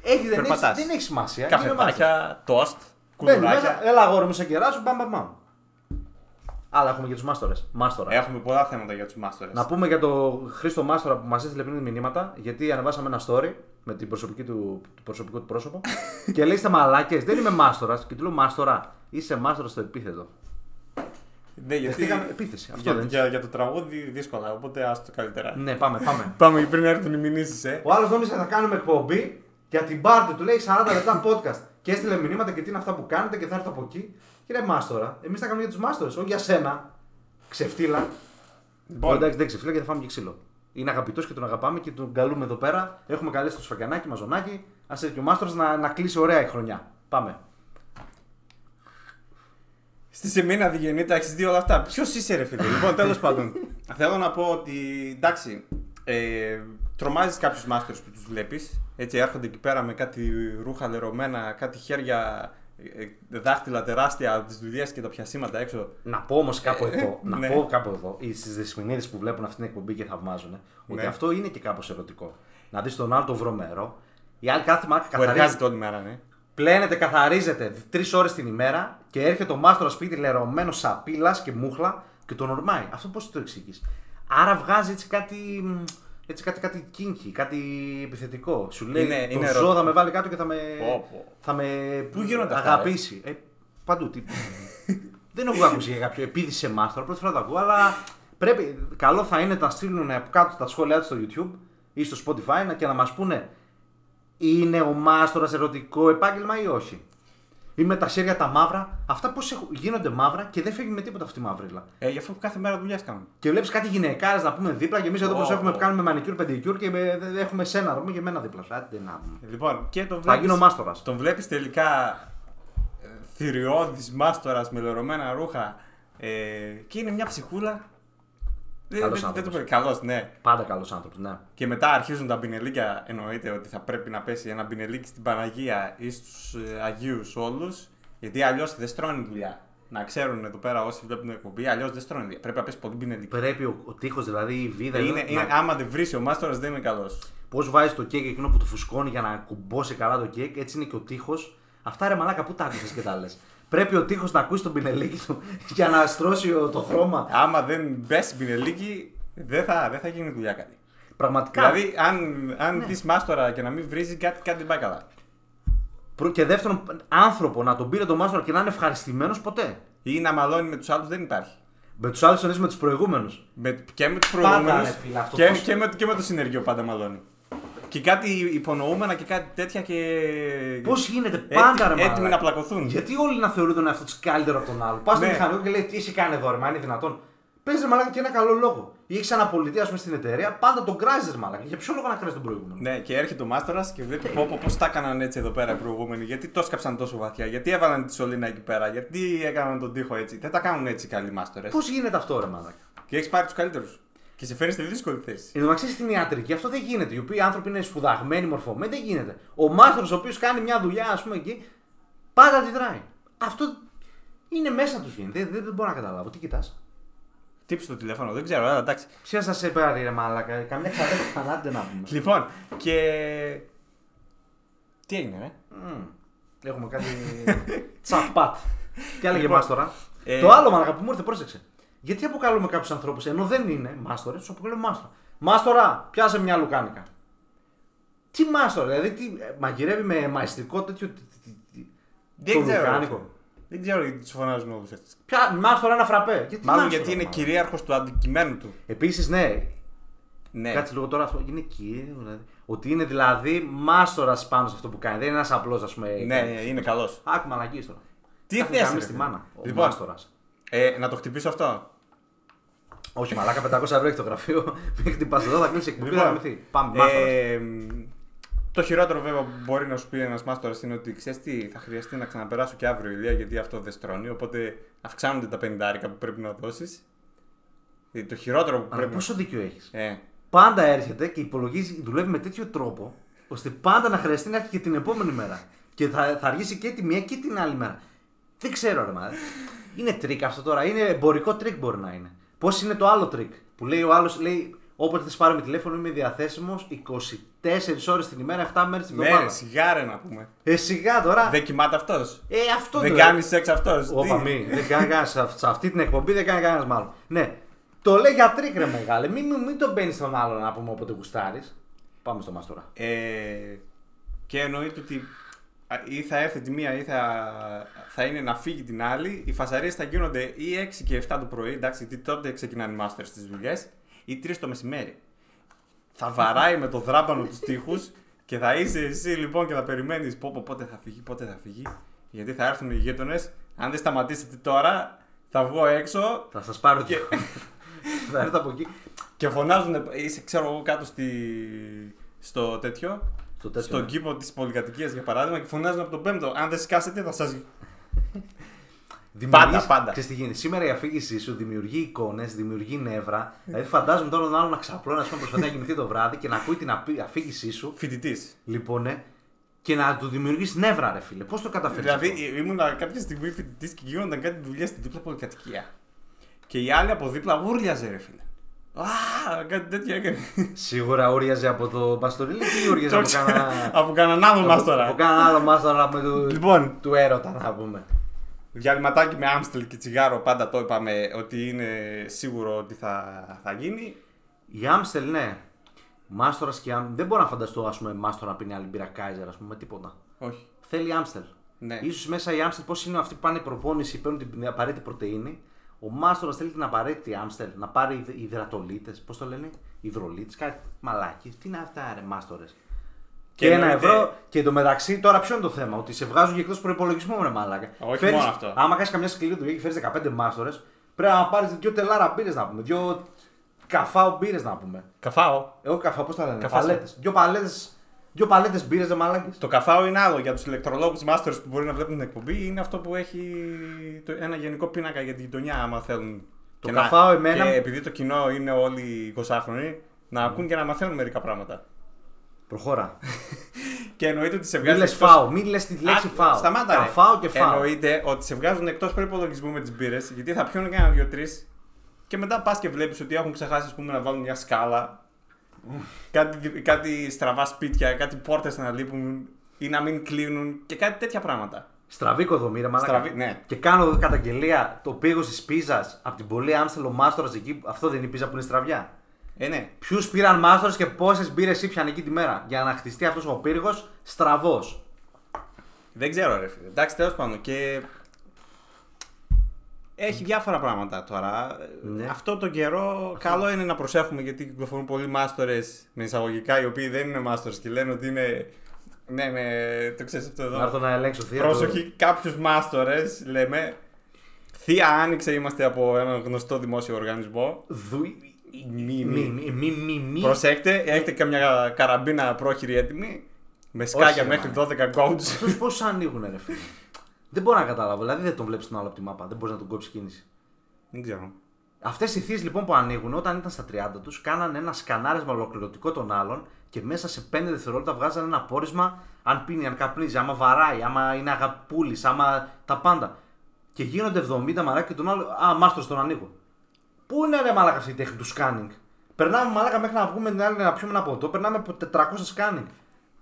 Έχει, δεν, έχει, περπατάς. δεν έχει σημασία. Γίνε μάστορας. Καφεδάκια, τόστ, Μπαίνει κουλουράκια. μέσα, έλα αγόρι μου σε κεράσου, μπαμ μπαμ μπαμ. Άλλα έχουμε για τους μάστορες. Μάστορα. Έχουμε πολλά θέματα για τους μάστορες. Να πούμε για το Χρήστο Μάστορα που μας έστειλε πριν μηνύματα, γιατί ανεβάσαμε ένα story με την προσωπική του, το προσωπικό του πρόσωπο και λέει στα μαλάκες, δεν είμαι μάστορας. Και του λέω Μάστορα, είσαι μάστορας στο επίθετο. Ναι, γιατί. Δεχτήκαμε επίθεση. Αυτό Για, δεν είναι. για, για το τραγούδι δύσκολα, οπότε άστο καλύτερα. Ναι, πάμε, πάμε. (laughs) Πάμε και πριν έρθουν οι μηνύσεις, ε. Ο άλλος νόμιζε να κάνουμε εκπομπή για την πάρτι του λέει 40 λεπτά podcast. Και έστειλε μηνύματα και τι είναι αυτά που κάνετε και θα έρθω από εκεί. Κύριε Μάστορα, εμείς θα κάνουμε για τους Μάστορες, όχι για σένα. Ξεφτύλα. Λοιπόν, Εντάξει, δεν ξεφτύλα και θα φάμε και ξύλο. Είναι αγαπητός και τον αγαπάμε και τον καλούμε εδώ πέρα. Έχουμε καλέσει το σφακιανάκι, μαζονάκι. Α έρθει και ο Μάστορας να, να κλείσει ωραία η χρονιά. Πάμε. Στη Σεμίνα Διγεννήτα έχεις δει όλα αυτά. Ποιος είσαι, ρε φίλε; λοιπόν, τέλος πάντων. (laughs) Θέλω να πω ότι εντάξει, ε, τρομάζεις κάποιους μάστορες που τους βλέπεις. Έτσι έρχονται εκεί πέρα με κάτι ρούχα λερωμένα, κάτι χέρια, ε, δάχτυλα τεράστια από τι δουλειέ και τα πιασίματα έξω. Να πω όμως κάπου εδώ, να ναι. πω κάπου εδώ, στι δεσμηνίδε που βλέπουν αυτή την εκπομπή και θαυμάζουν, ότι Ναι. αυτό είναι και κάπως ερωτικό. Να δεις τον άλλο το βρωμερό, η άλλη κάθε μάρκα Που καθαρίζει. εργάζεται όλη μέρα, ναι. Πλένεται, καθαρίζεται τρεις ώρες την ημέρα και έρχεται ο μάστορας σπίτι λερωμένο σαπίλας και μούχλα και τον ορμάει. Αυτό πώς το εξηγείς; Άρα βγάζει έτσι κάτι. Μ, Έτσι κάτι, κάτι kinky, κάτι επιθετικό. Σου λέει Είναι- το είναι ζώο ερώτημα. θα με βάλει κάτω και θα με, Πω, πω. θα με Πού γίνονται αυτά, αγαπήσει. Ε, παντού. Τι... (laughs) Δεν έχω ακούσει για κάποιο επίδυση σε μάστορα, πρώτη φορά το ακούω, αλλά πρέπει, καλό θα είναι να στείλουν από κάτω τα σχόλιά τους στο YouTube ή στο Spotify να- και να μας πούνε είναι ο μάστορας ερωτικό επάγγελμα ή όχι; Ή με τα χέρια τα μαύρα, αυτά πώς γίνονται μαύρα και δεν φεύγει με τίποτα αυτή η μαύριλα. Ε, γι' αυτό που κάθε μέρα δουλειάς κάνουν. Και βλέπεις κάτι γυναικάρες να πούμε δίπλα και εμείς εδώ Ω, προσέχουμε ω. που κάνουμε manicure, pedicure και με- δεν έχουμε σένα να πούμε και εμένα δίπλα σου. Άντε να πούμε. Λοιπόν, και τον Θα βλέπεις, γίνω μάστορας. Τον βλέπεις τελικά ε, θηριώδης μάστορας με λερωμένα ρούχα ε, και είναι μια ψυχούλα. Δεν, Καλός δεν, δεν το άνθρωπος. πει. Καλός, ναι. Πάντα καλός άνθρωπος, ναι. Και μετά αρχίζουν τα μπινελίκια. Εννοείται ότι θα πρέπει να πέσει ένα μπινελίκι στην Παναγία ή στους ε, Αγίους όλους. Γιατί αλλιώς δεν στρώνει δουλειά. Να ξέρουν εδώ πέρα όσοι βλέπουν την εκπομπή, αλλιώς δεν στρώνει δουλειά. Πρέπει να πέσει πολύ μπινελίκι. Πρέπει ο, ο τοίχος, δηλαδή η βίδα. Είναι, είναι, άμα δεν βρεις ο μάστορας, δεν είναι καλός. Πώς βάζεις το κέικ εκείνο που το φουσκώνει για να κουμπώσει καλά το κέικ, έτσι είναι και ο τοίχος. Αυτά ρε μαλάκα, πού τα άκουσες και τα λες. Πρέπει ο τείχος να ακούσει τον πινελίκι του για να στρώσει ο- το χρώμα. Άμα δεν πέσει μπινελίκι, δεν θα, δεν θα γίνει δουλειά κάτι. Πραγματικά. Δηλαδή, αν, αν Ναι. δεις μάστορα και να μην βρίζει, κάτι, κάτι δεν πάει καλά. Προ- Και δεύτερον, άνθρωπο να τον πήρε το μάστορα και να είναι ευχαριστημένος ποτέ. Ή να μαλώνει με τους άλλους δεν υπάρχει. Με τους άλλους εννοείς με τους προηγούμενους. Με, και με τους Πάντα, προηγούμενους. ρε φίλε, αυτό Και, πώς- και, με, και με το συνεργείο πάντα μαλώνει. Και κάτι υπονοούμενα και κάτι τέτοια και. Πώς γίνεται Έτι- πάντα ρε Έτοιμοι μαλάκα. να πλακωθούν. Γιατί όλοι να θεωρούν τον εαυτό τους καλύτερο από τον άλλο. Πας στο Ναι. μηχανικό και λέει τι έχει κάνει εδώ, ρε, μα είναι δυνατόν. Παίζει ρε μαλάκα και ένα καλό λόγο. Ή έχεις ένα πολιτή, ας πούμε, στην εταιρεία, πάντα τον κράζεις ρε μαλάκα. Για ποιο λόγο να κράζεις τον προηγούμενο; Ναι, και έρχεται ο μάστορας και βλέπει πω, πω, πώς τα έκαναν έτσι εδώ πέρα οι προηγούμενοι. Γιατί το σκάψαν τόσο βαθιά, γιατί έβαλαν τη σωλήνα εκεί πέρα, γιατί έκαναν τον τοίχο έτσι. Δεν τα κάνουν έτσι οι καλοί μάστορες. Πώς γίνεται αυτό, ρε μαλάκα; Και έχεις πάρει τους καλύτερους. Και σε φέρνει στη δύσκολη θέση. Εν τω μεταξύ στην ιατρική αυτό δεν γίνεται. Οι οποίοι άνθρωποι είναι σπουδαγμένοι, μορφωμένοι, δεν γίνεται. Ο μάστρο ο οποίος κάνει μια δουλειά, ας πούμε εκεί, πάντα αντιδράει. Αυτό είναι μέσα τους γίνεται. Δεν, δεν μπορώ να καταλάβω. Τι κοιτάς; Τύψε το τηλέφωνο, δεν ξέρω, αλλά εντάξει. Ποια σα σε πάρει, ρε μαλάκα; Καμιά ξαδέρφη θανάτε να πούμε. Λοιπόν, και. Τι έγινε, ρε. Μμμ. Έχουμε κάτι. τσαπάτ. (laughs) Τι έλεγε Λοιπόν, μάστορα. ε, Το άλλο μαλάκα που μου ήρθε, πρόσεξε. Γιατί αποκαλούμε κάποιους ανθρώπους ενώ δεν είναι μάστορες, τους αποκαλούμε μάστορα. Μάστορα, πιάσε μια λουκάνικα. Τι μάστορα, δηλαδή τι, ε, μαγειρεύει με μαϊστρικό τέτοιο. τι- τι- τι- τι- Δεν το ξέρω. λουκάνικο. Δεν ξέρω γιατί τους φωνάζουν όλου έτσι. Ποια, μάστορα ένα φραπέ. Γιατί Μάλλον μάστορα, γιατί είναι μάλλον. κυρίαρχος του αντικειμένου του. Επίσης, ναι, Ναι. Κάτσε λίγο τώρα αυτό. Είναι κύριο, δηλαδή. Ότι είναι δηλαδή μάστορας πάνω σε αυτό που κάνει. Δεν είναι ένας απλός, ας πούμε. Ναι, είναι καλός. Άκου μαλακή τώρα. Τι Κάθε θες, γάμι ρε στη φίλε. μάνα. Ο Λοιπόν. μάστορας. Ε, να το χτυπήσω αυτό. Όχι, μαλάκα 500 ευρώ έχει το γραφείο. (laughs) Μην χτυπάς εδώ, θα κλείσει η εκπομπή, Λοιπόν, θα μυθεί. Πάμε, μάστορας. ε, το χειρότερο βέβαια που μπορεί να σου πει ένας μάστορας είναι ότι ξέρεις τι, θα χρειαστεί να ξαναπεράσω και αύριο ηλία γιατί αυτό δεν στρώνει. Οπότε αυξάνονται τα 50 που πρέπει να δώσεις. Το χειρότερο που Αλλά πρέπει πόσο δίκιο έχεις; να. Ε, Πάντα έρχεται και υπολογίζει, δουλεύει με τέτοιο τρόπο, ώστε πάντα να χρειαστεί να έρθει και την επόμενη μέρα. Και θα, θα αργήσει και τη μία και την άλλη μέρα. Δεν ξέρω, ρε μάλλον. Είναι τρίκ αυτό τώρα. Είναι εμπορικό τρίκ μπορεί να είναι. Πώς είναι το άλλο τρίκ που λέει ο άλλος, λέει, όποτε θες πάρε με τηλέφωνο είμαι διαθέσιμος 24 ώρες την ημέρα, 7 μέρες την ναι, εβδομάδα. σιγά ρε να πούμε. Ε, σιγά τώρα. Δεν κοιμάται αυτός. Ε, αυτό Δεν το- κάνει σεξ αυτός. Όπα μη, δεν κάνει κανένας σε αυ- σε αυτή την εκπομπή, δεν κάνει κανένας μάλλον. Ναι, το λέει για τρίκ ρε μεγάλε. Μην, μην, μην τον μπαίνει στον άλλον να πούμε όποτε γουστάρεις. Πάμε στο μας τώρα. Ε, και εννοείται ότι α, ή θα έρθει τη μία ή θα, θα είναι να φύγει την άλλη. Οι φασαρίες θα γίνονται ή 6 και 7 το πρωί, εντάξει, γιατί τότε ξεκινάνε οι μάστερς στις δουλειές, ή 3 το μεσημέρι. Θα βαράει με το δράμπανο τους τοίχου και θα είσαι εσύ λοιπόν και θα περιμένεις πότε θα φύγει, πότε θα φύγει. Γιατί θα έρθουν οι γείτονες. Αν δεν σταματήσετε τώρα, θα βγω έξω. Θα σας πάρω Και- και. (laughs) θα έρθω από εκεί. Και φωνάζουν, είσαι ξέρω εγώ κάτω στη... στο τέτοιο, Στο τέτοιο, στον ναι. κήπο της πολυκατοικίας για παράδειγμα, και φωνάζουν από τον πέμπτο. Αν δεν σκάσετε, θα σα. Δημιουργείς- Πάντα, πάντα. Ξέρεις τι γίνεται. Σήμερα η αφήγησή σου δημιουργεί εικόνες, δημιουργεί νεύρα. δηλαδή φαντάζομαι τώρα τον άλλο να ξαπλώνει, ας πούμε, προσπαθεί να κοιμηθεί το βράδυ και να ακούει την απει- αφήγησή σου. Φοιτητής. Λοιπόν, ε, και να του δημιουργήσει νεύρα, ρε φίλε. Πώς το καταφέρεις. Δηλαδή, ήμουν κάποια στιγμή φοιτητής και γίνονταν κάτι δουλειές στην δίπλα πολυκατοικία. Και η άλλη από δίπλα ούρλιαζε, ρε φίλε. Α, κάτι τέτοιο έκανε. Σίγουρα ούριαζε από το Μπαστορίλη ή ούριαζε από Το κανένα. Από κανέναν άλλο από- μα Από τώρα. κανέναν άλλο μάστορα με του, Λοιπόν, του έρωτα, να πούμε. διαλυματάκι με άμστελ και τσιγάρο πάντα το είπαμε ότι είναι σίγουρο ότι θα, θα γίνει. Η Άμστελ, ναι. Μάστορας και Άμ... Δεν μπορώ να φανταστώ, ας πούμε, μάστορα να πίνει άλλη μπύρα Κάιζερ, ας πούμε, τίποτα. Όχι. Θέλει Άμστελ. Ναι. Ίσως μέσα η Άμστελ, πώς είναι αυτοί που πάνε προπόνηση, παίρνουν την απαραίτητη πρωτενη. Ο μάστορας θέλει την απαραίτητη Άμστελ να πάρει υδ- υδρατολίτες. Πώς το λένε, υδρολίτες, κάτι μαλάκι. Τι είναι αυτά, ρε, μάστορες; Και, Και ένα εννοείται- ευρώ και εντωμεταξύ τώρα ποιο είναι το θέμα, ότι σε βγάζουν και εκτός προπολογισμού, ρε μαλάκα. Όχι Φέρεις- μόνο αυτό. Άμα κάνεις καμιά σκληρή δουλειά και φέρεις 15 μάστορες, πρέπει να πάρεις δύο τελάρα μπύρες να πούμε. Δύο καφάο μπύρες να πούμε. Καφάο. Εγώ καφά, πώς τα λένε, Καφάσιο. παλέτες. Δύο παλέτες δύο παλέτες μπύρες, ρε μαλάκι. Το καφάο είναι άλλο για τους ηλεκτρολόγους masters που μπορεί να βλέπουν την εκπομπή. Είναι αυτό που έχει το, ένα γενικό πίνακα για τη γειτονιά, άμα θέλουν. Το Και καφάο να, εμένα- Και επειδή το κοινό είναι όλοι 20χρονοι, να ακούν και να μαθαίνουν μερικά πράγματα. Προχώρα. (laughs) Και εννοείται ότι σε Μην βγάζουν. λες εκτός- φάω, μην λες τη λέξη Α, φάω. Σταμάτα. ρε. Καφάω και φάω. Εννοείται ότι σε βγάζουν εκτός προπολογισμού με τις μπύρες, γιατί θα πιούν κανένα δύο-τρει και μετά πας και βλέπεις ότι έχουν ξεχάσει ας πούμε, να βάλουν μια σκάλα. Κάτι, κάτι στραβά σπίτια, κάτι πόρτες να λείπουν ή να μην κλείνουν και κάτι τέτοια πράγματα. Στραβή οικοδομή, ρε μαλάκα. Στραβή, ναι. Και κάνω εδώ καταγγελία το πήγο της πίζας από την πολύ Άμστελο Μάστορας εκεί. Αυτό δεν είναι η πίζα που είναι στραβιά. Ε, ναι. Ποιους πήραν Μάστορες και πόσες μπύρες ήπιαν εκεί τη μέρα. Για να χτιστεί αυτός ο πύργος στραβός; Δεν ξέρω, ρε φίλε. Εντάξει, τέλος πάντων. Και έχει διάφορα πράγματα τώρα. Ναι. Αυτό τον καιρό καλό είναι να προσέχουμε γιατί κυκλοφορούν πολλοί μάστορες με εισαγωγικά οι οποίοι δεν είναι μάστορες και λένε ότι είναι. Ναι, με... το ξέρεις αυτό εδώ. Να έρθω να ελέγξω θεία. Προσοχή, κάποιους μάστορες λέμε. Θεία Άνοιξε είμαστε από έναν γνωστό δημόσιο οργανισμό. Δου... Μη, Μη, μη. μη, μη, μη, μη. Προσέχτε, έχετε καμιά καραμπίνα πρόχειρη έτοιμη. Με σκάκια ρε, μέχρι μάνα. 12 gouge. Αυτούς πώς ανοίγουν, ρε φίλε; (laughs) δεν μπορώ να καταλάβω. Δηλαδή δεν τον βλέπεις τον άλλο από τη μάπα. Δεν μπορείς να τον κόψεις κίνηση. Δεν ξέρω. Αυτές οι θείε λοιπόν που ανοίγουν όταν ήταν στα 30 τους, κάνανε ένα σκανάρισμα ολοκληρωτικό των άλλων και μέσα σε 5 δευτερόλεπτα βγάζανε ένα πόρισμα αν πίνει, αν καπνίζει, άμα βαράει, άμα είναι αγαπούλης, άμα τα πάντα. Και γίνονται 70 μαλάκα και τον άλλο. Α, μάστρο τον ανοίγω. Πού είναι ρε μαλάκα αυτή η τέχνη του σκάνινγκ. Περνάμε μαλάκα μέχρι να βγούμε την άλλη να πιούμε ένα ποτό, περνάμε από 400 σκάνινγκ.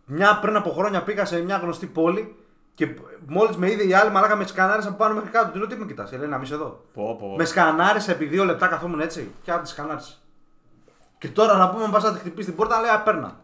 Μια πριν από χρόνια πήγα σε μια γνωστή πόλη και μόλις με είδε η άλλη μαλάκα με σκανάρισε από πάνω μέχρι κάτω. Του λέω τι με κοιτάς, λέει να μην είσαι εδώ. Πω, πω. Με σκανάρισε επί δύο λεπτά καθόμουν έτσι και άρα τη σκανάρισε. Και τώρα να πούμε, αν πα να τη χτυπήσει την πόρτα, λέει απέρνα.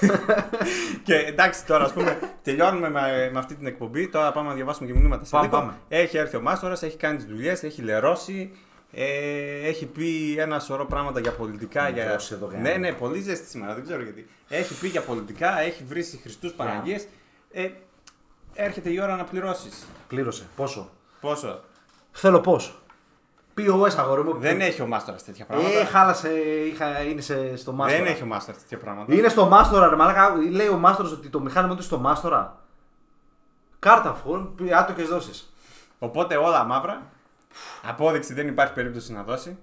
(laughs) Και εντάξει, τώρα ας πούμε, τελειώνουμε με, με αυτή την εκπομπή. Τώρα πάμε να διαβάσουμε και μηνύματα. σε Πάμε, λίγο. πάμε. Έχει έρθει ο Μάστορας, έχει κάνει τις δουλειές, έχει λερώσει. Ε, έχει πει ένα σωρό πράγματα για πολιτικά. Για... Δώσε εδώ, γάμο. ναι, ναι, πολύ ζέστη σήμερα, δεν ξέρω γιατί. Έχει πει για πολιτικά, έχει βρει Χριστούς Παναγίες. Ε, έρχεται η ώρα να πληρώσεις. Πλήρωσε. Πόσο; Πόσο; Θέλω πώς. POS αγόρι μου. Δεν έχει ο Μάστορα τέτοια πράγματα. Ε, χάλασε, είχα, είναι σε, στο μάστορα. δεν έχει ο Μάστορα τέτοια πράγματα. Είναι στο μάστορα, ρε μαλάκα. Λέει ο μάστορας ότι το μηχάνημα του είναι στο μάστορα. Κάρτα αφού, άτοκες δόσεις. Οπότε όλα μαύρα. Απόδειξη δεν υπάρχει περίπτωση να δώσει.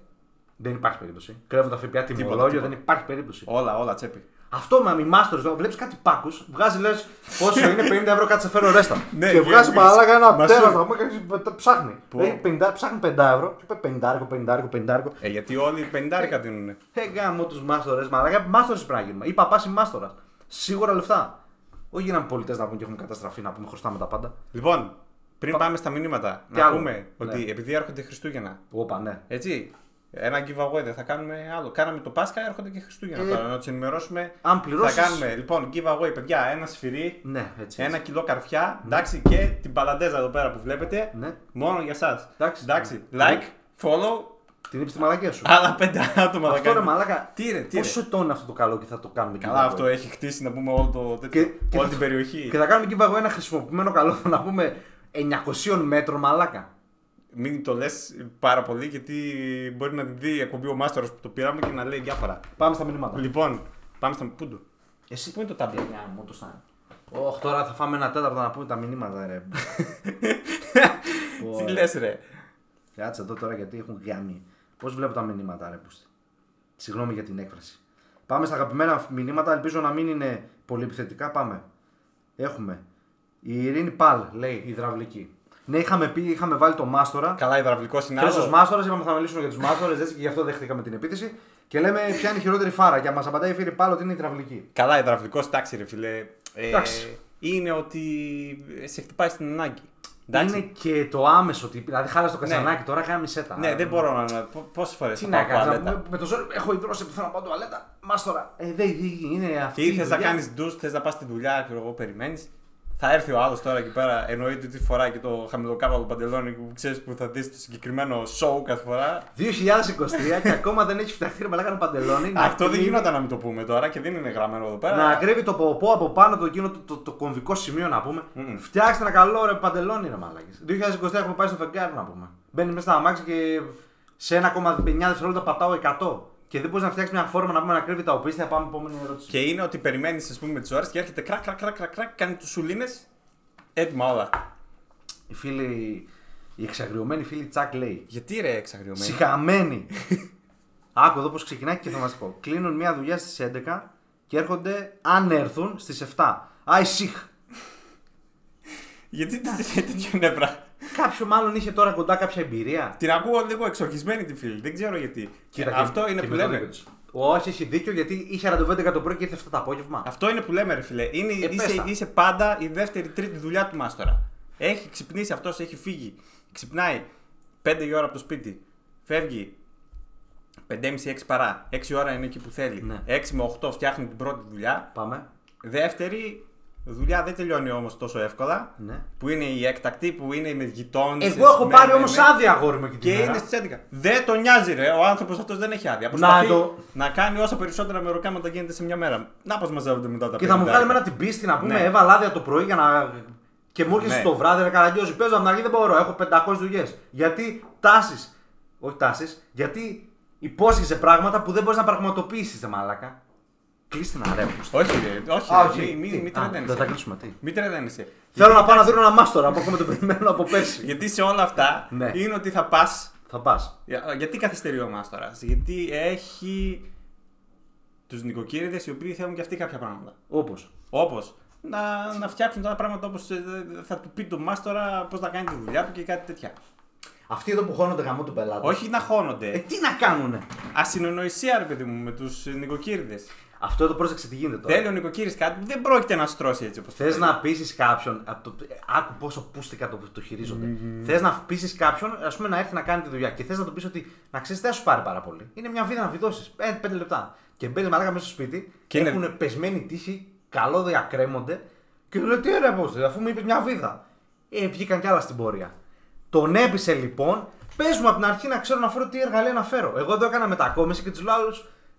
Δεν υπάρχει περίπτωση. Κρέβουν τα ΦΠΑ Τίποτα, τιμολόγιο, τίποτα. δεν υπάρχει περίπτωση. Όλα, όλα τσέπη. Αυτό με αμυμάστορες, βλέπεις κάτι πάκου, βγάζει λες πόσο είναι (laughs) 50 ευρώ κάτι σε φέρω ρέστα. Ναι, και και βγάζει βγεις. μαλάκα ένα Μα σου- τέρα να πούμε και ψάχνει. Πού; Λέει 50, ψάχνει 50 ευρώ και είπε 50, 50, 50. Ε, γιατί όλοι οι 50 δίνουν. Ε, γάμο τους μάστορες, μαλάκα. Μάστορες πρέπει να γίνουμε. Ή παπάς ή μάστορας. Σίγουρα λεφτά. Όχι γίναμε πολιτές να πούμε και έχουμε καταστραφεί να πούμε χρωστάμε τα πάντα. Λοιπόν, πριν πάμε στα μηνύματα, Τι να άλλο; πούμε ότι Ναι. επειδή έρχονται Χριστούγεννα, Όπα, ναι. έτσι, ένα giveaway δεν θα κάνουμε άλλο. Κάναμε το Πάσχα, έρχονται και Χριστούγεννα Ε, τώρα. Να τους ενημερώσουμε. αν πληρώσεις- Θα κάνουμε λοιπόν giveaway, παιδιά, ένα σφυρί, Ναι, έτσι. ένα κιλό καρφιά, εντάξει, και την παλαντέζα εδώ πέρα που βλέπετε. Ναι. Μόνο για εσά. Εντάξει. εντάξει. Ναι. Like, follow, Την είπε στη μαλακία σου. άλλα πέντε άτομα θα αυτό ρε κάνουμε. μαλάκα. Τι ρε, τι ρε. Πόσο ετών είναι αυτό το καλό και θα το κάνουμε Καλά, giveaway; αυτό έχει χτίσει να πούμε όλο το τέτοιο, Και- και όλη θα- την περιοχή. Και θα κάνουμε giveaway ένα χρησιμοποιημένο καλό, (laughs) να πούμε 900 μέτρων μαλάκα. Μην το λες πάρα πολύ γιατί μπορεί να την δει η εκπομπή ο Μάστορας που το πήραμε και να λέει διάφορα. Πάμε στα μηνύματα. Λοιπόν, πάμε στα. Πού του. Εσύ Πού είναι το τάμπλετ. Για μου το στάνε. Όχι, τώρα θα φάμε ένα τέταρτο να πούμε τα μηνύματα, ρε. Πω, (laughs) Τι λες, ρε; Κάτσε εδώ τώρα γιατί έχουν γάμι. Πώς βλέπω τα μηνύματα, ρε. Πούστη; Συγγνώμη για την έκφραση. Πάμε στα αγαπημένα μηνύματα. Ελπίζω να μην είναι πολύ επιθετικά. Πάμε. Έχουμε. Η Ειρήνη Παλ λέει υδραυλική. Ναι, είχαμε πει, είχαμε βάλει το Μάστορα. Καλά, υδραυλικό είναι Χρήσο άλλο. Μάστορα, είπαμε θα μιλήσουμε για τους Μάστορες, έτσι και γι' αυτό δέχτηκαμε την επίθεση. Και λέμε ποια είναι η χειρότερη φάρα. Και μας απαντάει η Φίλη Παλ ότι είναι υδραυλική. Καλά, υδραυλικό, εντάξει, ρε φιλέ. Ε, Εντάξει. είναι ότι σε χτυπάει στην ανάγκη. Εντάξει. Είναι και το άμεσο. ότι- Δηλαδή, χάλασε το κασανάκι, τώρα κάνει σέτα. Ναι, δεν μπορώ να. Πόσες φορές Τι θα να πάω κάνω, τουαλέτα. με, με το ζόρι έχω υδρώσει που θέλω να πάω τουαλέτα. Μάστορα. Ε, δεν είναι αυτή. Τι η θες να δουλειά. κάνεις ντους, θες να πας στη δουλειά, ξέρω εγώ, περιμένεις. Θα έρθει ο άλλο τώρα εκεί πέρα, εννοείται ότι φοράει και το χαμηλοκάβαλο παντελόνι που ξέρεις που θα δεις το συγκεκριμένο show κάθε φορά. 2023 και ακόμα δεν έχει φτιαχτεί ρε μαλάκα ένα παντελόνι. να Αυτό δεν κρύβει- γινόταν να μην το πούμε τώρα και δεν είναι γραμμένο εδώ πέρα. Να κρύβει το ποπό από πάνω το, εκείνο, το, το, το κομβικό σημείο να πούμε. Μμμ. Φτιάξτε ένα καλό ρε παντελόνι ρε μαλάκες. 2023 έχουμε πάει στο φεγγάρι να πούμε. Μπαίνει μέσα στα αμάξια και σε 1,9 δευτερόλεπτα πατάω 100. Και δεν μπορείς να φτιάξεις μια φόρμα να πούμε να κρύβει τα οπίστια. Πάμε επόμενη ερώτηση. Και είναι ότι περιμένεις, ας πούμε, τις ώρες και έρχεται κρακ, κρακ, κρακ, κρακ, κρακ κάνει τους σουλίνες. Έτοιμα όλα. Η φίλη, η εξαγριωμένη φίλη Τσακ λέει. Γιατί ρε εξαγριωμένη. Συχαμένη. (laughs) Άκου εδώ πώς ξεκινάει και θα μας πω. Κλείνουν μια δουλειά στις 11 και έρχονται, αν έρθουν, στις 7. Άι σιχ. Γιατί τι τέτοιο νεύρα. Κάποιο μάλλον είχε τώρα κοντά κάποια εμπειρία; Την ακούω λίγο εξορχισμένη τη φίλη, δεν ξέρω γιατί. Κοίτα, Και και- αυτό είναι και που με το λέμε. δίκιο της. Όχι, έχει δίκιο γιατί είχε ραντεβού 11 το πρωί και ήρθε 7 το απόγευμα. Αυτό είναι που λέμε, ρε φιλέ. Είναι, Ε, πες είσαι, τα. είσαι πάντα η δεύτερη, τρίτη δουλειά του μάστορα. Έχει ξυπνήσει αυτός, έχει φύγει. Ξυπνάει 5 η ώρα από το σπίτι. Φεύγει 5.30-6 παρά. 6 ώρα είναι εκεί που θέλει. Ναι. 6 με 8 φτιάχνει την πρώτη δουλειά. Πάμε. Δεύτερη δουλειά δεν τελειώνει όμως τόσο εύκολα. Ναι. Που είναι η έκτακτη, που είναι με γειτόνιε. Εγώ έχω πάρει όμως άδεια αγόρι μου εκεί Και την είναι μέρα. στις 11. Δεν τον νοιάζει, ρε. Ο άνθρωπος αυτός δεν έχει άδεια. Να Προσπαθεί το- να κάνει όσο περισσότερα μεροκάματα γίνεται σε μια μέρα. Να πώς μαζεύονται μετά τα Και θα μου 50. βγάλει εμένα την πίστη να πούμε: Ναι. Έβαλα άδεια το πρωί για να. Και μου έρχεσαι Ναι. το βράδυ, ρε καραγκιόζη. Παίζω από την αρχή δεν μπορώ. Έχω 500 δουλειές. Γιατί τάσεις. Όχι τάσεις. Γιατί υπόσχεσαι πράγματα που δεν μπορείς να πραγματοποιήσεις, δε μαλάκα. Κλείστε να ρεύμα. Όχι, ρε, όχι. Α, ρε, όχι. Μη, Τι; μη, μη Α, Δεν θα τρελαίνεσαι. κλείσουμε τι. Μη τρελαίνεσαι. Θέλω Γιατί- να πάω να δίνω ένα μάστορα που έχουμε το περιμένω από πέρσι. Γιατί σε όλα αυτά Ναι. είναι ότι θα πας. Θα πας. Γιατί καθυστερεί ο μάστορας; Γιατί έχει τους νοικοκύριδες οι οποίοι θέλουν και αυτοί κάποια πράγματα. Όπως. Όπως να, να φτιάξουν τα πράγματα όπως θα του πει το μάστορα πώς να κάνει τη δουλειά του και κάτι τέτοια. Αυτοί εδώ που χώνονται γαμό του πελάτη. Όχι να Ε, χώνονται. τι να κάνουνε. Ασυνονοησία, ρε παιδί μου, με τους νοικοκύριδες. Αυτό εδώ πρόσεξε τι γίνεται τώρα. Θέλει ο νοικοκύρης κάτι που δεν πρόκειται να στρώσει έτσι όπως Θες να πείσει κάποιον. από το- ε, Άκου πόσο πούστηκα το, το χειρίζονται. Θες να πείσει κάποιον ας πούμε, να έρθει να κάνει τη δουλειά και θες να του πεις ότι να ξέρεις δεν θα σου πάρει πάρα πολύ. Είναι μια βίδα να βιδώσεις. Ε, πέντε λεπτά. Και μπαίνει μαλάκα μέσα στο σπίτι Και και είναι- έχουν πεσμένη τύχη, καλώδια κρέμονται και του λέει τι ωραία πώς, αφού μου είπες μια βίδα. Ε, βγήκαν κι άλλα στην πορεία. Τον έπεισε λοιπόν, πες μου από την αρχή να ξέρω να φέρω τι εργαλεία να φέρω. Εγώ εδώ έκανα μετακόμιση και τους λέω άλλου,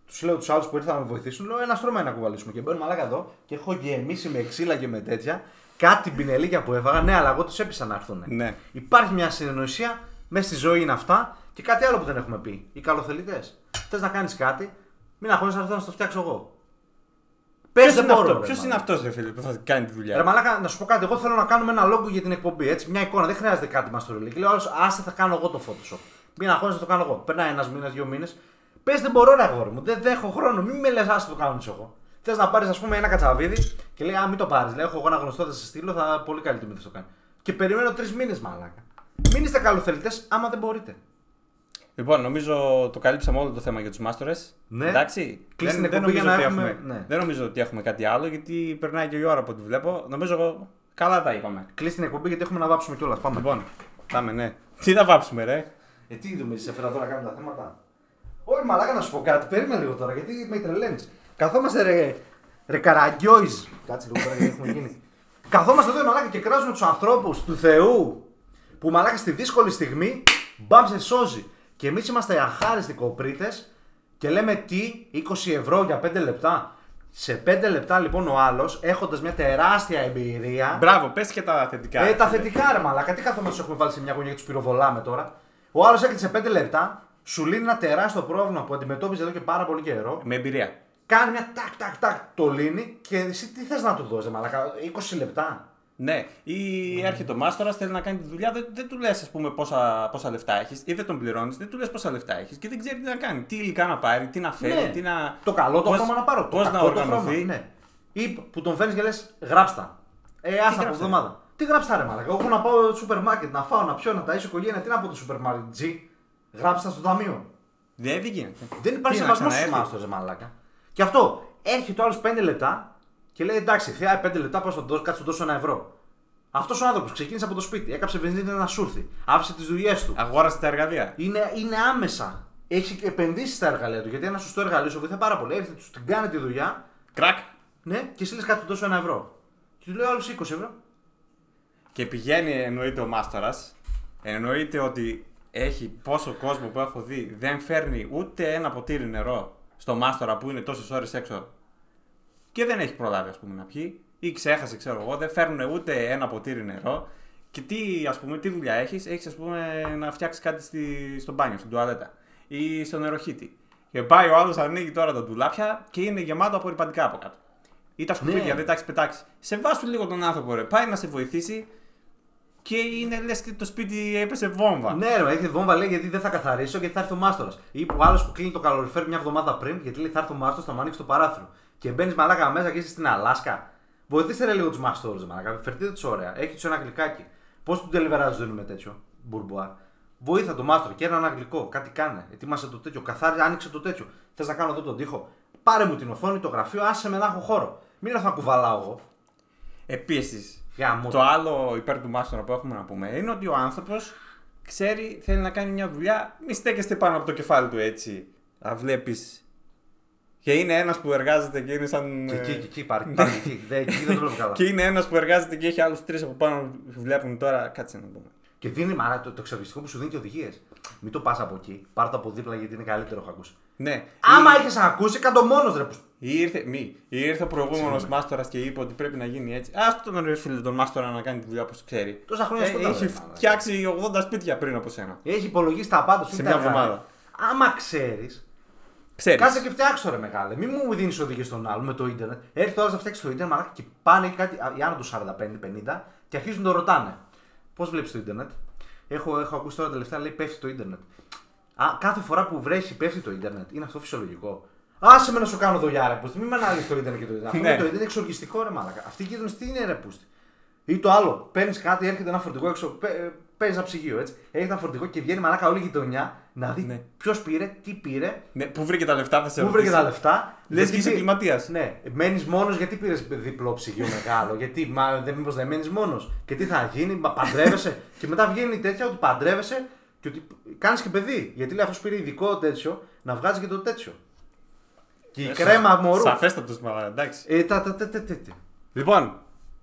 τους λέω τους άλλους που ήρθαν να με βοηθήσουν, λέω ένα στρώμα να κουβαλήσουμε. Και μπαίνω μαλάκα εδώ και έχω γεμίσει με ξύλα και με τέτοια. Κάτι πινελίκια που έφαγα, ναι, αλλά εγώ τους έπεισα να έρθουν. Ναι. Υπάρχει μια συνεννοησία, μέσα στη ζωή είναι αυτά και κάτι άλλο που δεν έχουμε πει. Οι καλοθελητές. Θες να κάνεις κάτι, μην αγχώνεσαι αυτό να στο φτιάξω εγώ. Πες Ποιος δεν είναι, μπορώ. αυτό, ρε, ποιος είναι μαλάκα. αυτός, ρε φίλε, που θα κάνει τη δουλειά; Ρε μαλάκα, να σου πω κάτι. Εγώ θέλω να κάνουμε ένα λόγο για την εκπομπή. Έτσι, μια εικόνα. Δεν χρειάζεται κάτι μας το ρελί. Και λέω άλλο, άσε θα κάνω εγώ το Photoshop. Μην αγχώνεσαι, θα το κάνω εγώ. Περνάει ένας μήνας, δύο μήνες. Πες δεν μπορώ, ρε αγόρι μου. Δεν, δεν έχω χρόνο. Μην με λες, άσε το κάνω εγώ. Θες να πάρεις, ας πούμε, ένα κατσαβίδι και λέει, Α, μην το πάρεις. Λέει, έχω εγώ ένα γνωστό, θα σε στείλω, θα πολύ καλή τιμή θα το κάνει. Και περιμένω τρεις μήνες, μαλάκα. Μην είστε καλοθελητές άμα δεν μπορείτε. Λοιπόν, νομίζω το καλύψαμε όλο το θέμα για τους μάστορες. Ναι. Εντάξει. Κλείς δεν, την δεν, εκπομπή νομίζω για να ότι έχουμε- έχουμε, ναι. δεν νομίζω ότι έχουμε κάτι άλλο γιατί περνάει και η ώρα από ό,τι βλέπω. Νομίζω εγώ καλά τα είπαμε. Κλείσει την εκπομπή γιατί έχουμε να βάψουμε κιόλας. Πάμε. Λοιπόν, πάμε, ναι. Τι θα βάψουμε, ρε; Ε, τι είδουμε, σε έφερα τώρα να κάνουμε τα θέματα. Όχι, μαλάκα να σου πω κάτι. Περίμενε λίγο τώρα γιατί με τρελαίνεις. Καθόμαστε ρε, ρε καραγκιόιζ. Κάτσε λίγο τώρα γιατί έχουμε γίνει. Καθόμαστε εδώ μαλάκα και κράζουμε τους ανθρώπους του Θεού που μαλάκα στη δύσκολη στιγμή μπαμ σε σώζει. Και εμείς είμαστε αχάριστοι κοπρίτες και λέμε τι, 20 ευρώ για 5 λεπτά. Σε 5 λεπτά λοιπόν ο άλλος, έχοντας μια τεράστια εμπειρία. Μπράβο, πες και τα θετικά. Ε, τα φίλε. θετικά ρε μαλάκα, τι καθόμαστε τους έχουμε βάλει σε μια γωνία και τους πυροβολάμε τώρα. Ο άλλος έρχεται σε 5 λεπτά, σου λύνει ένα τεράστιο πρόβλημα που αντιμετώπιζες εδώ και πάρα πολύ καιρό. Με εμπειρία. Κάνει μια τάκ τάκ τάκ, το λύνει και εσύ τι θες να του δώσεις, μαλάκα, 20 λεπτά. Ναι, ή έρχεται ο μάστορας, θέλει να κάνει τη δουλειά, δεν, δεν του λες, ας πούμε, πόσα, πόσα λεφτά έχεις, ή δεν τον πληρώνεις, δεν του λες πόσα λεφτά έχεις και δεν ξέρει τι να κάνει. Τι υλικά να πάρει, τι να φέρει, Ναι. τι να. Το καλό το πώς- χρώμα να πάρω. Το πώς να κακό το οργανωθεί. χρώμα, Ναι. Ή που τον φέρνεις και λες, γράψτα. Ε, άστα από γράψτε; εβδομάδα. Τι γράψτα ρε μαλάκα. Εγώ έχω να πάω στο σούπερ μάρκετ, να φάω, να πιω, να ταΐσω οικογένεια. Τι να πω το σούπερ μάρκετ, G. Γράψτα στο ταμείο. Δεν, δεν γίνεται. Δεν υπάρχει Τι, να σεβασμός στους ξαναέρθει; μάστορε, μαλάκα. Και αυτό, έρχεται ο άλλος 5 λεπτά και λέει εντάξει, θεία 5 λεπτά, πώ θα το δώσω, κάτσε να του δώσω ένα ευρώ. Αυτός ο άνθρωπος ξεκίνησε από το σπίτι, έκαψε βενζίνη να σου έρθει, άφησε τις δουλειές του. Αγόρασε τα εργαλεία. Είναι, είναι άμεσα. Έχει επενδύσει στα εργαλεία του γιατί ένα σωστό εργαλείο σου βοηθάει πάρα πολύ. Έρχεται, τους την κάνει τη δουλειά, Κρακ. ναι, και εσύ λες κάτι του δώσω ένα ευρώ. Και του λέει άλλο 20 ευρώ. Και πηγαίνει, εννοείται ο μάστορας. Εννοείται ότι έχει πόσο κόσμο που έχω δει δεν φέρνει ούτε ένα ποτήρι νερό στο μάστορα που είναι τόσες ώρες έξω και δεν έχει προλάβει ας πούμε να πιει ή ξέχασε ξέρω εγώ, δεν φέρνουν ούτε ένα ποτήρι νερό και τι, ας πούμε, τι δουλειά έχεις, έχεις ας πούμε να φτιάξεις κάτι στη, στο μπάνιο, στην τουαλέτα ή στο νεροχύτη. Και πάει ο άλλος ανοίγει τώρα τα ντουλάπια και είναι γεμάτο απορριπαντικά από κάτω. Ή τα σκουπίδια Ναι. δεν τα έχεις πετάξει. Σε βάσου λίγο τον άνθρωπο, ρε. Πάει να σε βοηθήσει και είναι λες και το σπίτι έπεσε βόμβα. Ναι, ρε, έχει βόμβα λέει γιατί δεν θα καθαρίσω γιατί θα έρθει ο μάστορας. Ή που άλλος που κλείνει το καλοριφέρ μια εβδομάδα πριν γιατί λέει θα έρθει ο μάστορας, θα μου ανοίξει το παράθυρο. Και μπαίνεις μαλάκα μέσα και είσαι στην Αλάσκα. Βοηθήστε ρε λίγο τους μάστορες, μαλάκα. Φερτείτε τους ωραία. Έχει τους ένα γλυκάκι. Πώς του τελειβεράζει δίνουμε τέτοιο μπουρμπουά; Βοήθα το μάστορα και ένα γλυκό. Κάτι κάνε. Ετοίμασε το τέτοιο. Καθάριζε, άνοιξε το τέτοιο. Θες να κάνω εδώ τον τοίχο; Πάρε μου την οθόνη, το γραφείο, άσε με να έχω χώρο. Μην έρθω να κουβαλάω εγώ. Επίσης, Γάμο. το άλλο υπέρ του μάστορα που έχουμε να πούμε είναι ότι ο άνθρωπος ξέρει, θέλει να κάνει μια δουλειά. Μη στέκεστε πάνω από το κεφάλι του έτσι. Να βλέπεις. Και είναι ένας που εργάζεται και είναι σαν. Και εκεί, ε, και εκεί, πάρει. πάρει (laughs) εκεί. Δεν, εκεί δεν το βλέπω καλά. Και είναι ένας που εργάζεται και έχει άλλους τρεις από πάνω που βλέπουν τώρα. Κάτσε να πούμε. Και δίνει μάρα το, το εξοπλιστικό που σου δίνει και οδηγίες. Μην το πας από εκεί. Πάρ το από δίπλα γιατί είναι καλύτερο, έχω ακούσει. Ναι. Άμα Ή- είχες ακούσεις, κάτω μόνο ρε. Που- Ή ήρθε, μη, ή ήρθε ο προηγούμενος μάστορας και είπε ότι πρέπει να γίνει έτσι. Α τον ρε φίλε τον μάστορα να κάνει τη δουλειά όπως ξέρει. Τόσα χρόνια Ε, σκοτάδι, έχει ρε, μάνα. φτιάξει 80 σπίτια πριν από σένα. Έχει υπολογίσει τα πάντα σου. Σε είναι μια τα εργαλεία. εβδομάδα. Άμα ξέρεις, Ξέρεις. κάτσε και φτιάξ' το ρε μεγάλε. Μην μου δίνεις οδηγίες στον άλλο με το ίντερνετ. Έρχεται ο άλλος να φτιάξει το ίντερνετ μαλάκα, και πάνε κάτι α, οι άνω του 45-50 και αρχίζουν να το ρωτάνε. Πώς βλέπεις το ίντερνετ; Έχω, έχω ακούσει τώρα τελευταία λέει πέφτει το ίντερνετ. Α, κάθε φορά που βρέχει πέφτει το ίντερνετ. Είναι αυτό φυσιολογικό. Άσε με να σου κάνω δουλειά, ρε πούστη. Μην μου αναλύεις το ίντερνετ και το ίντερνετ. Αυτό Ναι. με το ίντερνετ είναι εξοργιστικό, ρε μαλάκα. Αυτοί οι γείτονες τι είναι, ρε πούστη; Ή το άλλο, παίρνεις κάτι, έρχεται ένα φορτηγό έξω, παίρνει ένα ψυγείο έτσι. Έχει ένα φορτηγό και βγαίνει μαλάκα όλη η γειτονιά να δει Ναι. ποιος πήρε, τι πήρε, Ναι, πού βρήκε τα λεφτά, θα σε πού βρήκε ρωτήσει. τα λεφτά. Λες γιατί και είσαι πή- εγκληματίας. Ναι, μένεις μόνος γιατί πήρες διπλό ψυγείο (laughs) μεγάλο; γιατί, μα, δεν, μήπως δεν μένεις μόνος; Και τι θα γίνει, μα, παντρεύεσαι; και μετά βγαίνει τέτοια ότι παντρεύεσαι και ότι κάνεις και παιδί. Γιατί λέει αυτός πήρε ειδικό τέτοιο να βγάζει και το τέτοιο. Και η Ε, κρέμα σα- μωρού. Σαφέστατος μαλάκα, εντάξει. Ε, τα, τα, τα, τα, τα, τα. Λοιπόν,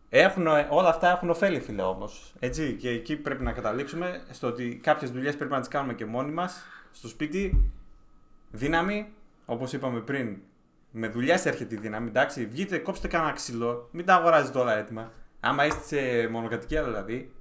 έχουν, όλα αυτά έχουν ωφέλη, φίλε όμως. Έτσι, και εκεί πρέπει να καταλήξουμε στο ότι κάποιες δουλειές πρέπει να τις κάνουμε και μόνοι μας στο σπίτι. Δύναμη, όπως είπαμε πριν, με δουλειέ έρχεται η δύναμη. Εντάξει, βγείτε, κόψτε κανένα ξύλο, μην τα αγοράζετε όλα έτοιμα. Άμα είστε σε μονοκατοικία δηλαδή,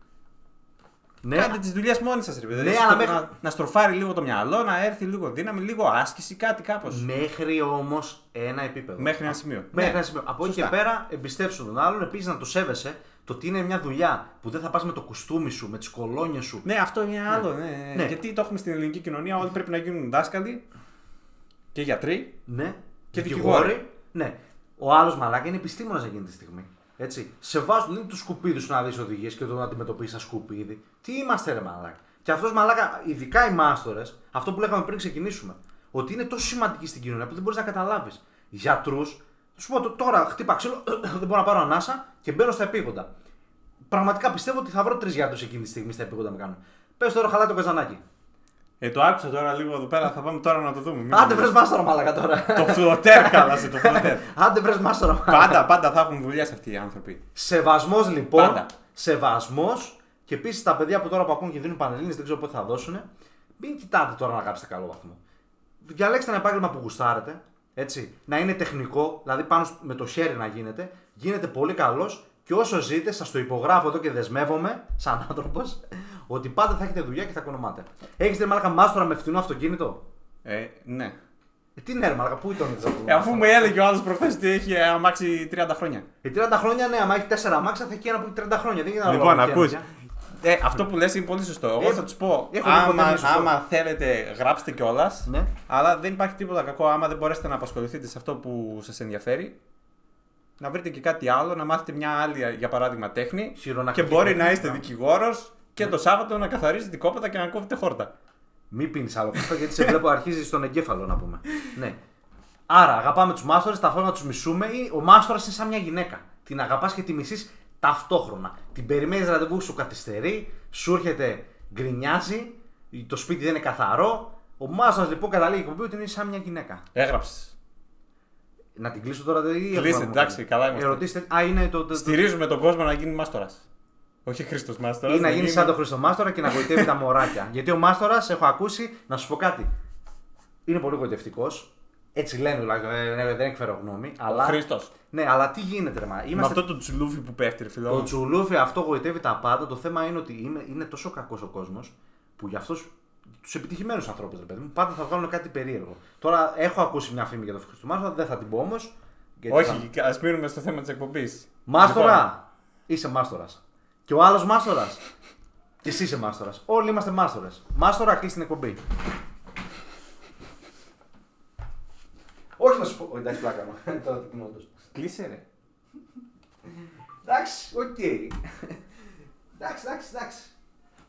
Ναι, κάντε τις δουλειές μόνοι σας, ρε παιδί. Ναι, Στο- αλλά μέχρι- να, να στροφάρει λίγο το μυαλό, να έρθει λίγο δύναμη, λίγο άσκηση, κάτι κάπως. μέχρι όμως ένα επίπεδο. Μέχρι ένα σημείο. Μέχρι Ναι. ένα σημείο. Από εκεί και Σωστά. πέρα εμπιστεύσου τον άλλον. Επίσης να το σέβεσαι. Το ότι είναι μια δουλειά που δεν θα πας με το κουστούμι σου, με τις κολόνιες σου. Ναι, αυτό είναι άλλο. Ναι. ναι. Ναι. Γιατί το έχουμε στην ελληνική κοινωνία, όλοι πρέπει να γίνουν δάσκαλοι και γιατροί. Ναι. Και δικηγόροι. Ναι. Ο άλλος μαλάκα είναι επιστήμονας εκείνη τη στιγμή. Έτσι. Σε βάζουν είναι τους σκουπίδι σου να δεις οδηγίες και το να αντιμετωπίσεις ένα σκουπίδι. Τι είμαστε, ρε μαλάκα. Και αυτός μαλάκα, ειδικά οι μάστορες, αυτό που λέγαμε πριν ξεκινήσουμε, ότι είναι τόσο σημαντική στην κοινωνία που δεν μπορείς να καταλάβεις. Γιατρούς, σου πω το- τώρα χτύπα ξύλο, (coughs) δεν μπορώ να πάρω ανάσα και μπαίνω στα επίγοντα. Πραγματικά πιστεύω ότι θα βρω τρεις γιατρούς εκείνη τη στιγμή στα επίγοντα να κάνουν. Πες τώρα χαλά το καζανάκι. Ε, το άκουσα τώρα λίγο εδώ πέρα, θα πάμε τώρα να το δούμε. Μην Άντε το- βρες μάστορα μαλάκα τώρα. Το φλωτέρ χάλασε, το φλωτέρ. (laughs) Άντε βρες μάστορα μαλάκα. πάντα, πάντα θα έχουν δουλειές αυτοί οι άνθρωποι. Σεβασμός λοιπόν. Πάντα. Σεβασμός. Και επίσης τα παιδιά που τώρα που ακούν και δίνουν πανελίνε, δεν ξέρω πότε θα δώσουν. Μην κοιτάτε τώρα να γράψετε καλό βαθμό. Διαλέξτε ένα επάγγελμα που γουστάρετε. Έτσι. Να είναι τεχνικό, δηλαδή πάνω σ- με το χέρι να γίνεται. Γίνεται πολύ καλός και όσο ζείτε, σας το υπογράφω εδώ και δεσμεύομαι, σαν άνθρωπος, ότι πάντα θα έχετε δουλειά και θα κονομάτε. Έχεις δε μάλακα μάστορα με φθηνό αυτοκίνητο; Ε, ναι. Ε, τι ναι, ρε μάλακα, πού ήταν αυτό. Ε, αφού μου έλεγε ο άλλος προχθές ότι έχει αμάξι 30 χρόνια. Ε, 30 χρόνια, ναι, άμα έχει 4 αμάξια θα έχει ένα που έχει 30 χρόνια. Δεν γίνεται να Λοιπόν, βάλω ακούς. τέτοια. Ε, αυτό που λες είναι πολύ σωστό. Εγώ Ε, θα τους πω, έχω δει ποτέ άμα, είναι σωστό. άμα θέλετε, γράψτε κιόλας. Ναι. Αλλά δεν υπάρχει τίποτα κακό άμα δεν μπορέσετε να απασχοληθείτε σε αυτό που σας ενδιαφέρει. Να βρείτε και κάτι άλλο, να μάθετε μια άλλη, για παράδειγμα, τέχνη. Και Χειρονακτική μπορεί τέχνη, να είστε ναι. δικηγόρος και το Σάββατο να καθαρίζετε κόπεδα και να κόβετε χόρτα. Μην πίνεις άλλο καφέ γιατί σε βλέπω αρχίζεις στον εγκέφαλο να πούμε. ναι. Άρα, αγαπάμε τους μάστορες, ταυτόχρονα τους μισούμε ή ο μάστορας είναι σαν μια γυναίκα. Την αγαπάς και τη μισείς ταυτόχρονα. Την περιμένεις ραντεβού, σου καθυστερεί, σου έρχεται, γκρινιάζει, το σπίτι δεν είναι καθαρό. Ο μάστορας λοιπόν καταλήγει η εκπομπή ότι είναι σαν μια γυναίκα. Έγραψες. Να την κλείσω τώρα, δηλαδή. ή Κλείστε, έχουμε- εντάξει, καλά είμαστε. Ερωτήστε. Α, είναι το. το- Στηρίζουμε τον κόσμο να γίνει μάστορας. Όχι Χρήστος μάστορας. ή να γίνει σαν τον Χριστομάστορα και να γοητεύει τα μωράκια. Γιατί ο Μάστορας, έχω ακούσει, να σου πω κάτι. Είναι πολύ γοητευτικός. Έτσι λένε τουλάχιστον, ε, ε, δεν εκφέρω γνώμη. Αλλά... Χρήστος. Ναι, αλλά τι γίνεται, ρε, μα. Με Είμαστε... αυτό το τσουλούφι που πέφτει, ρε φίλο. Το μου. τσουλούφι αυτό γοητεύει τα πάντα. Το θέμα είναι ότι είναι, είναι τόσο κακός ο κόσμος που για αυτούς τους επιτυχημένους ανθρώπους, ρε παιδί μου, πάντα θα βγάλουν κάτι περίεργο. Τώρα έχω ακούσει μια φήμη για τον Χριστομάστορα, δεν θα την πω όμως. Όχι, ας μείνουμε στο θέμα της εκπομπής. Μάστορα! Είσαι μάστορας. Και ο άλλος μάστορας. Και εσύ είσαι μάστορας. Όλοι είμαστε μάστορες. Μάστορα, κλείσε την εκπομπή. Όχι να σου πω. Όχι, εντάξει, πλάκα μου. (laughs) Τώρα τι πούμε, όντως. Κλείσε, ρε. Εντάξει, οκ. Εντάξει, εντάξει, εντάξει.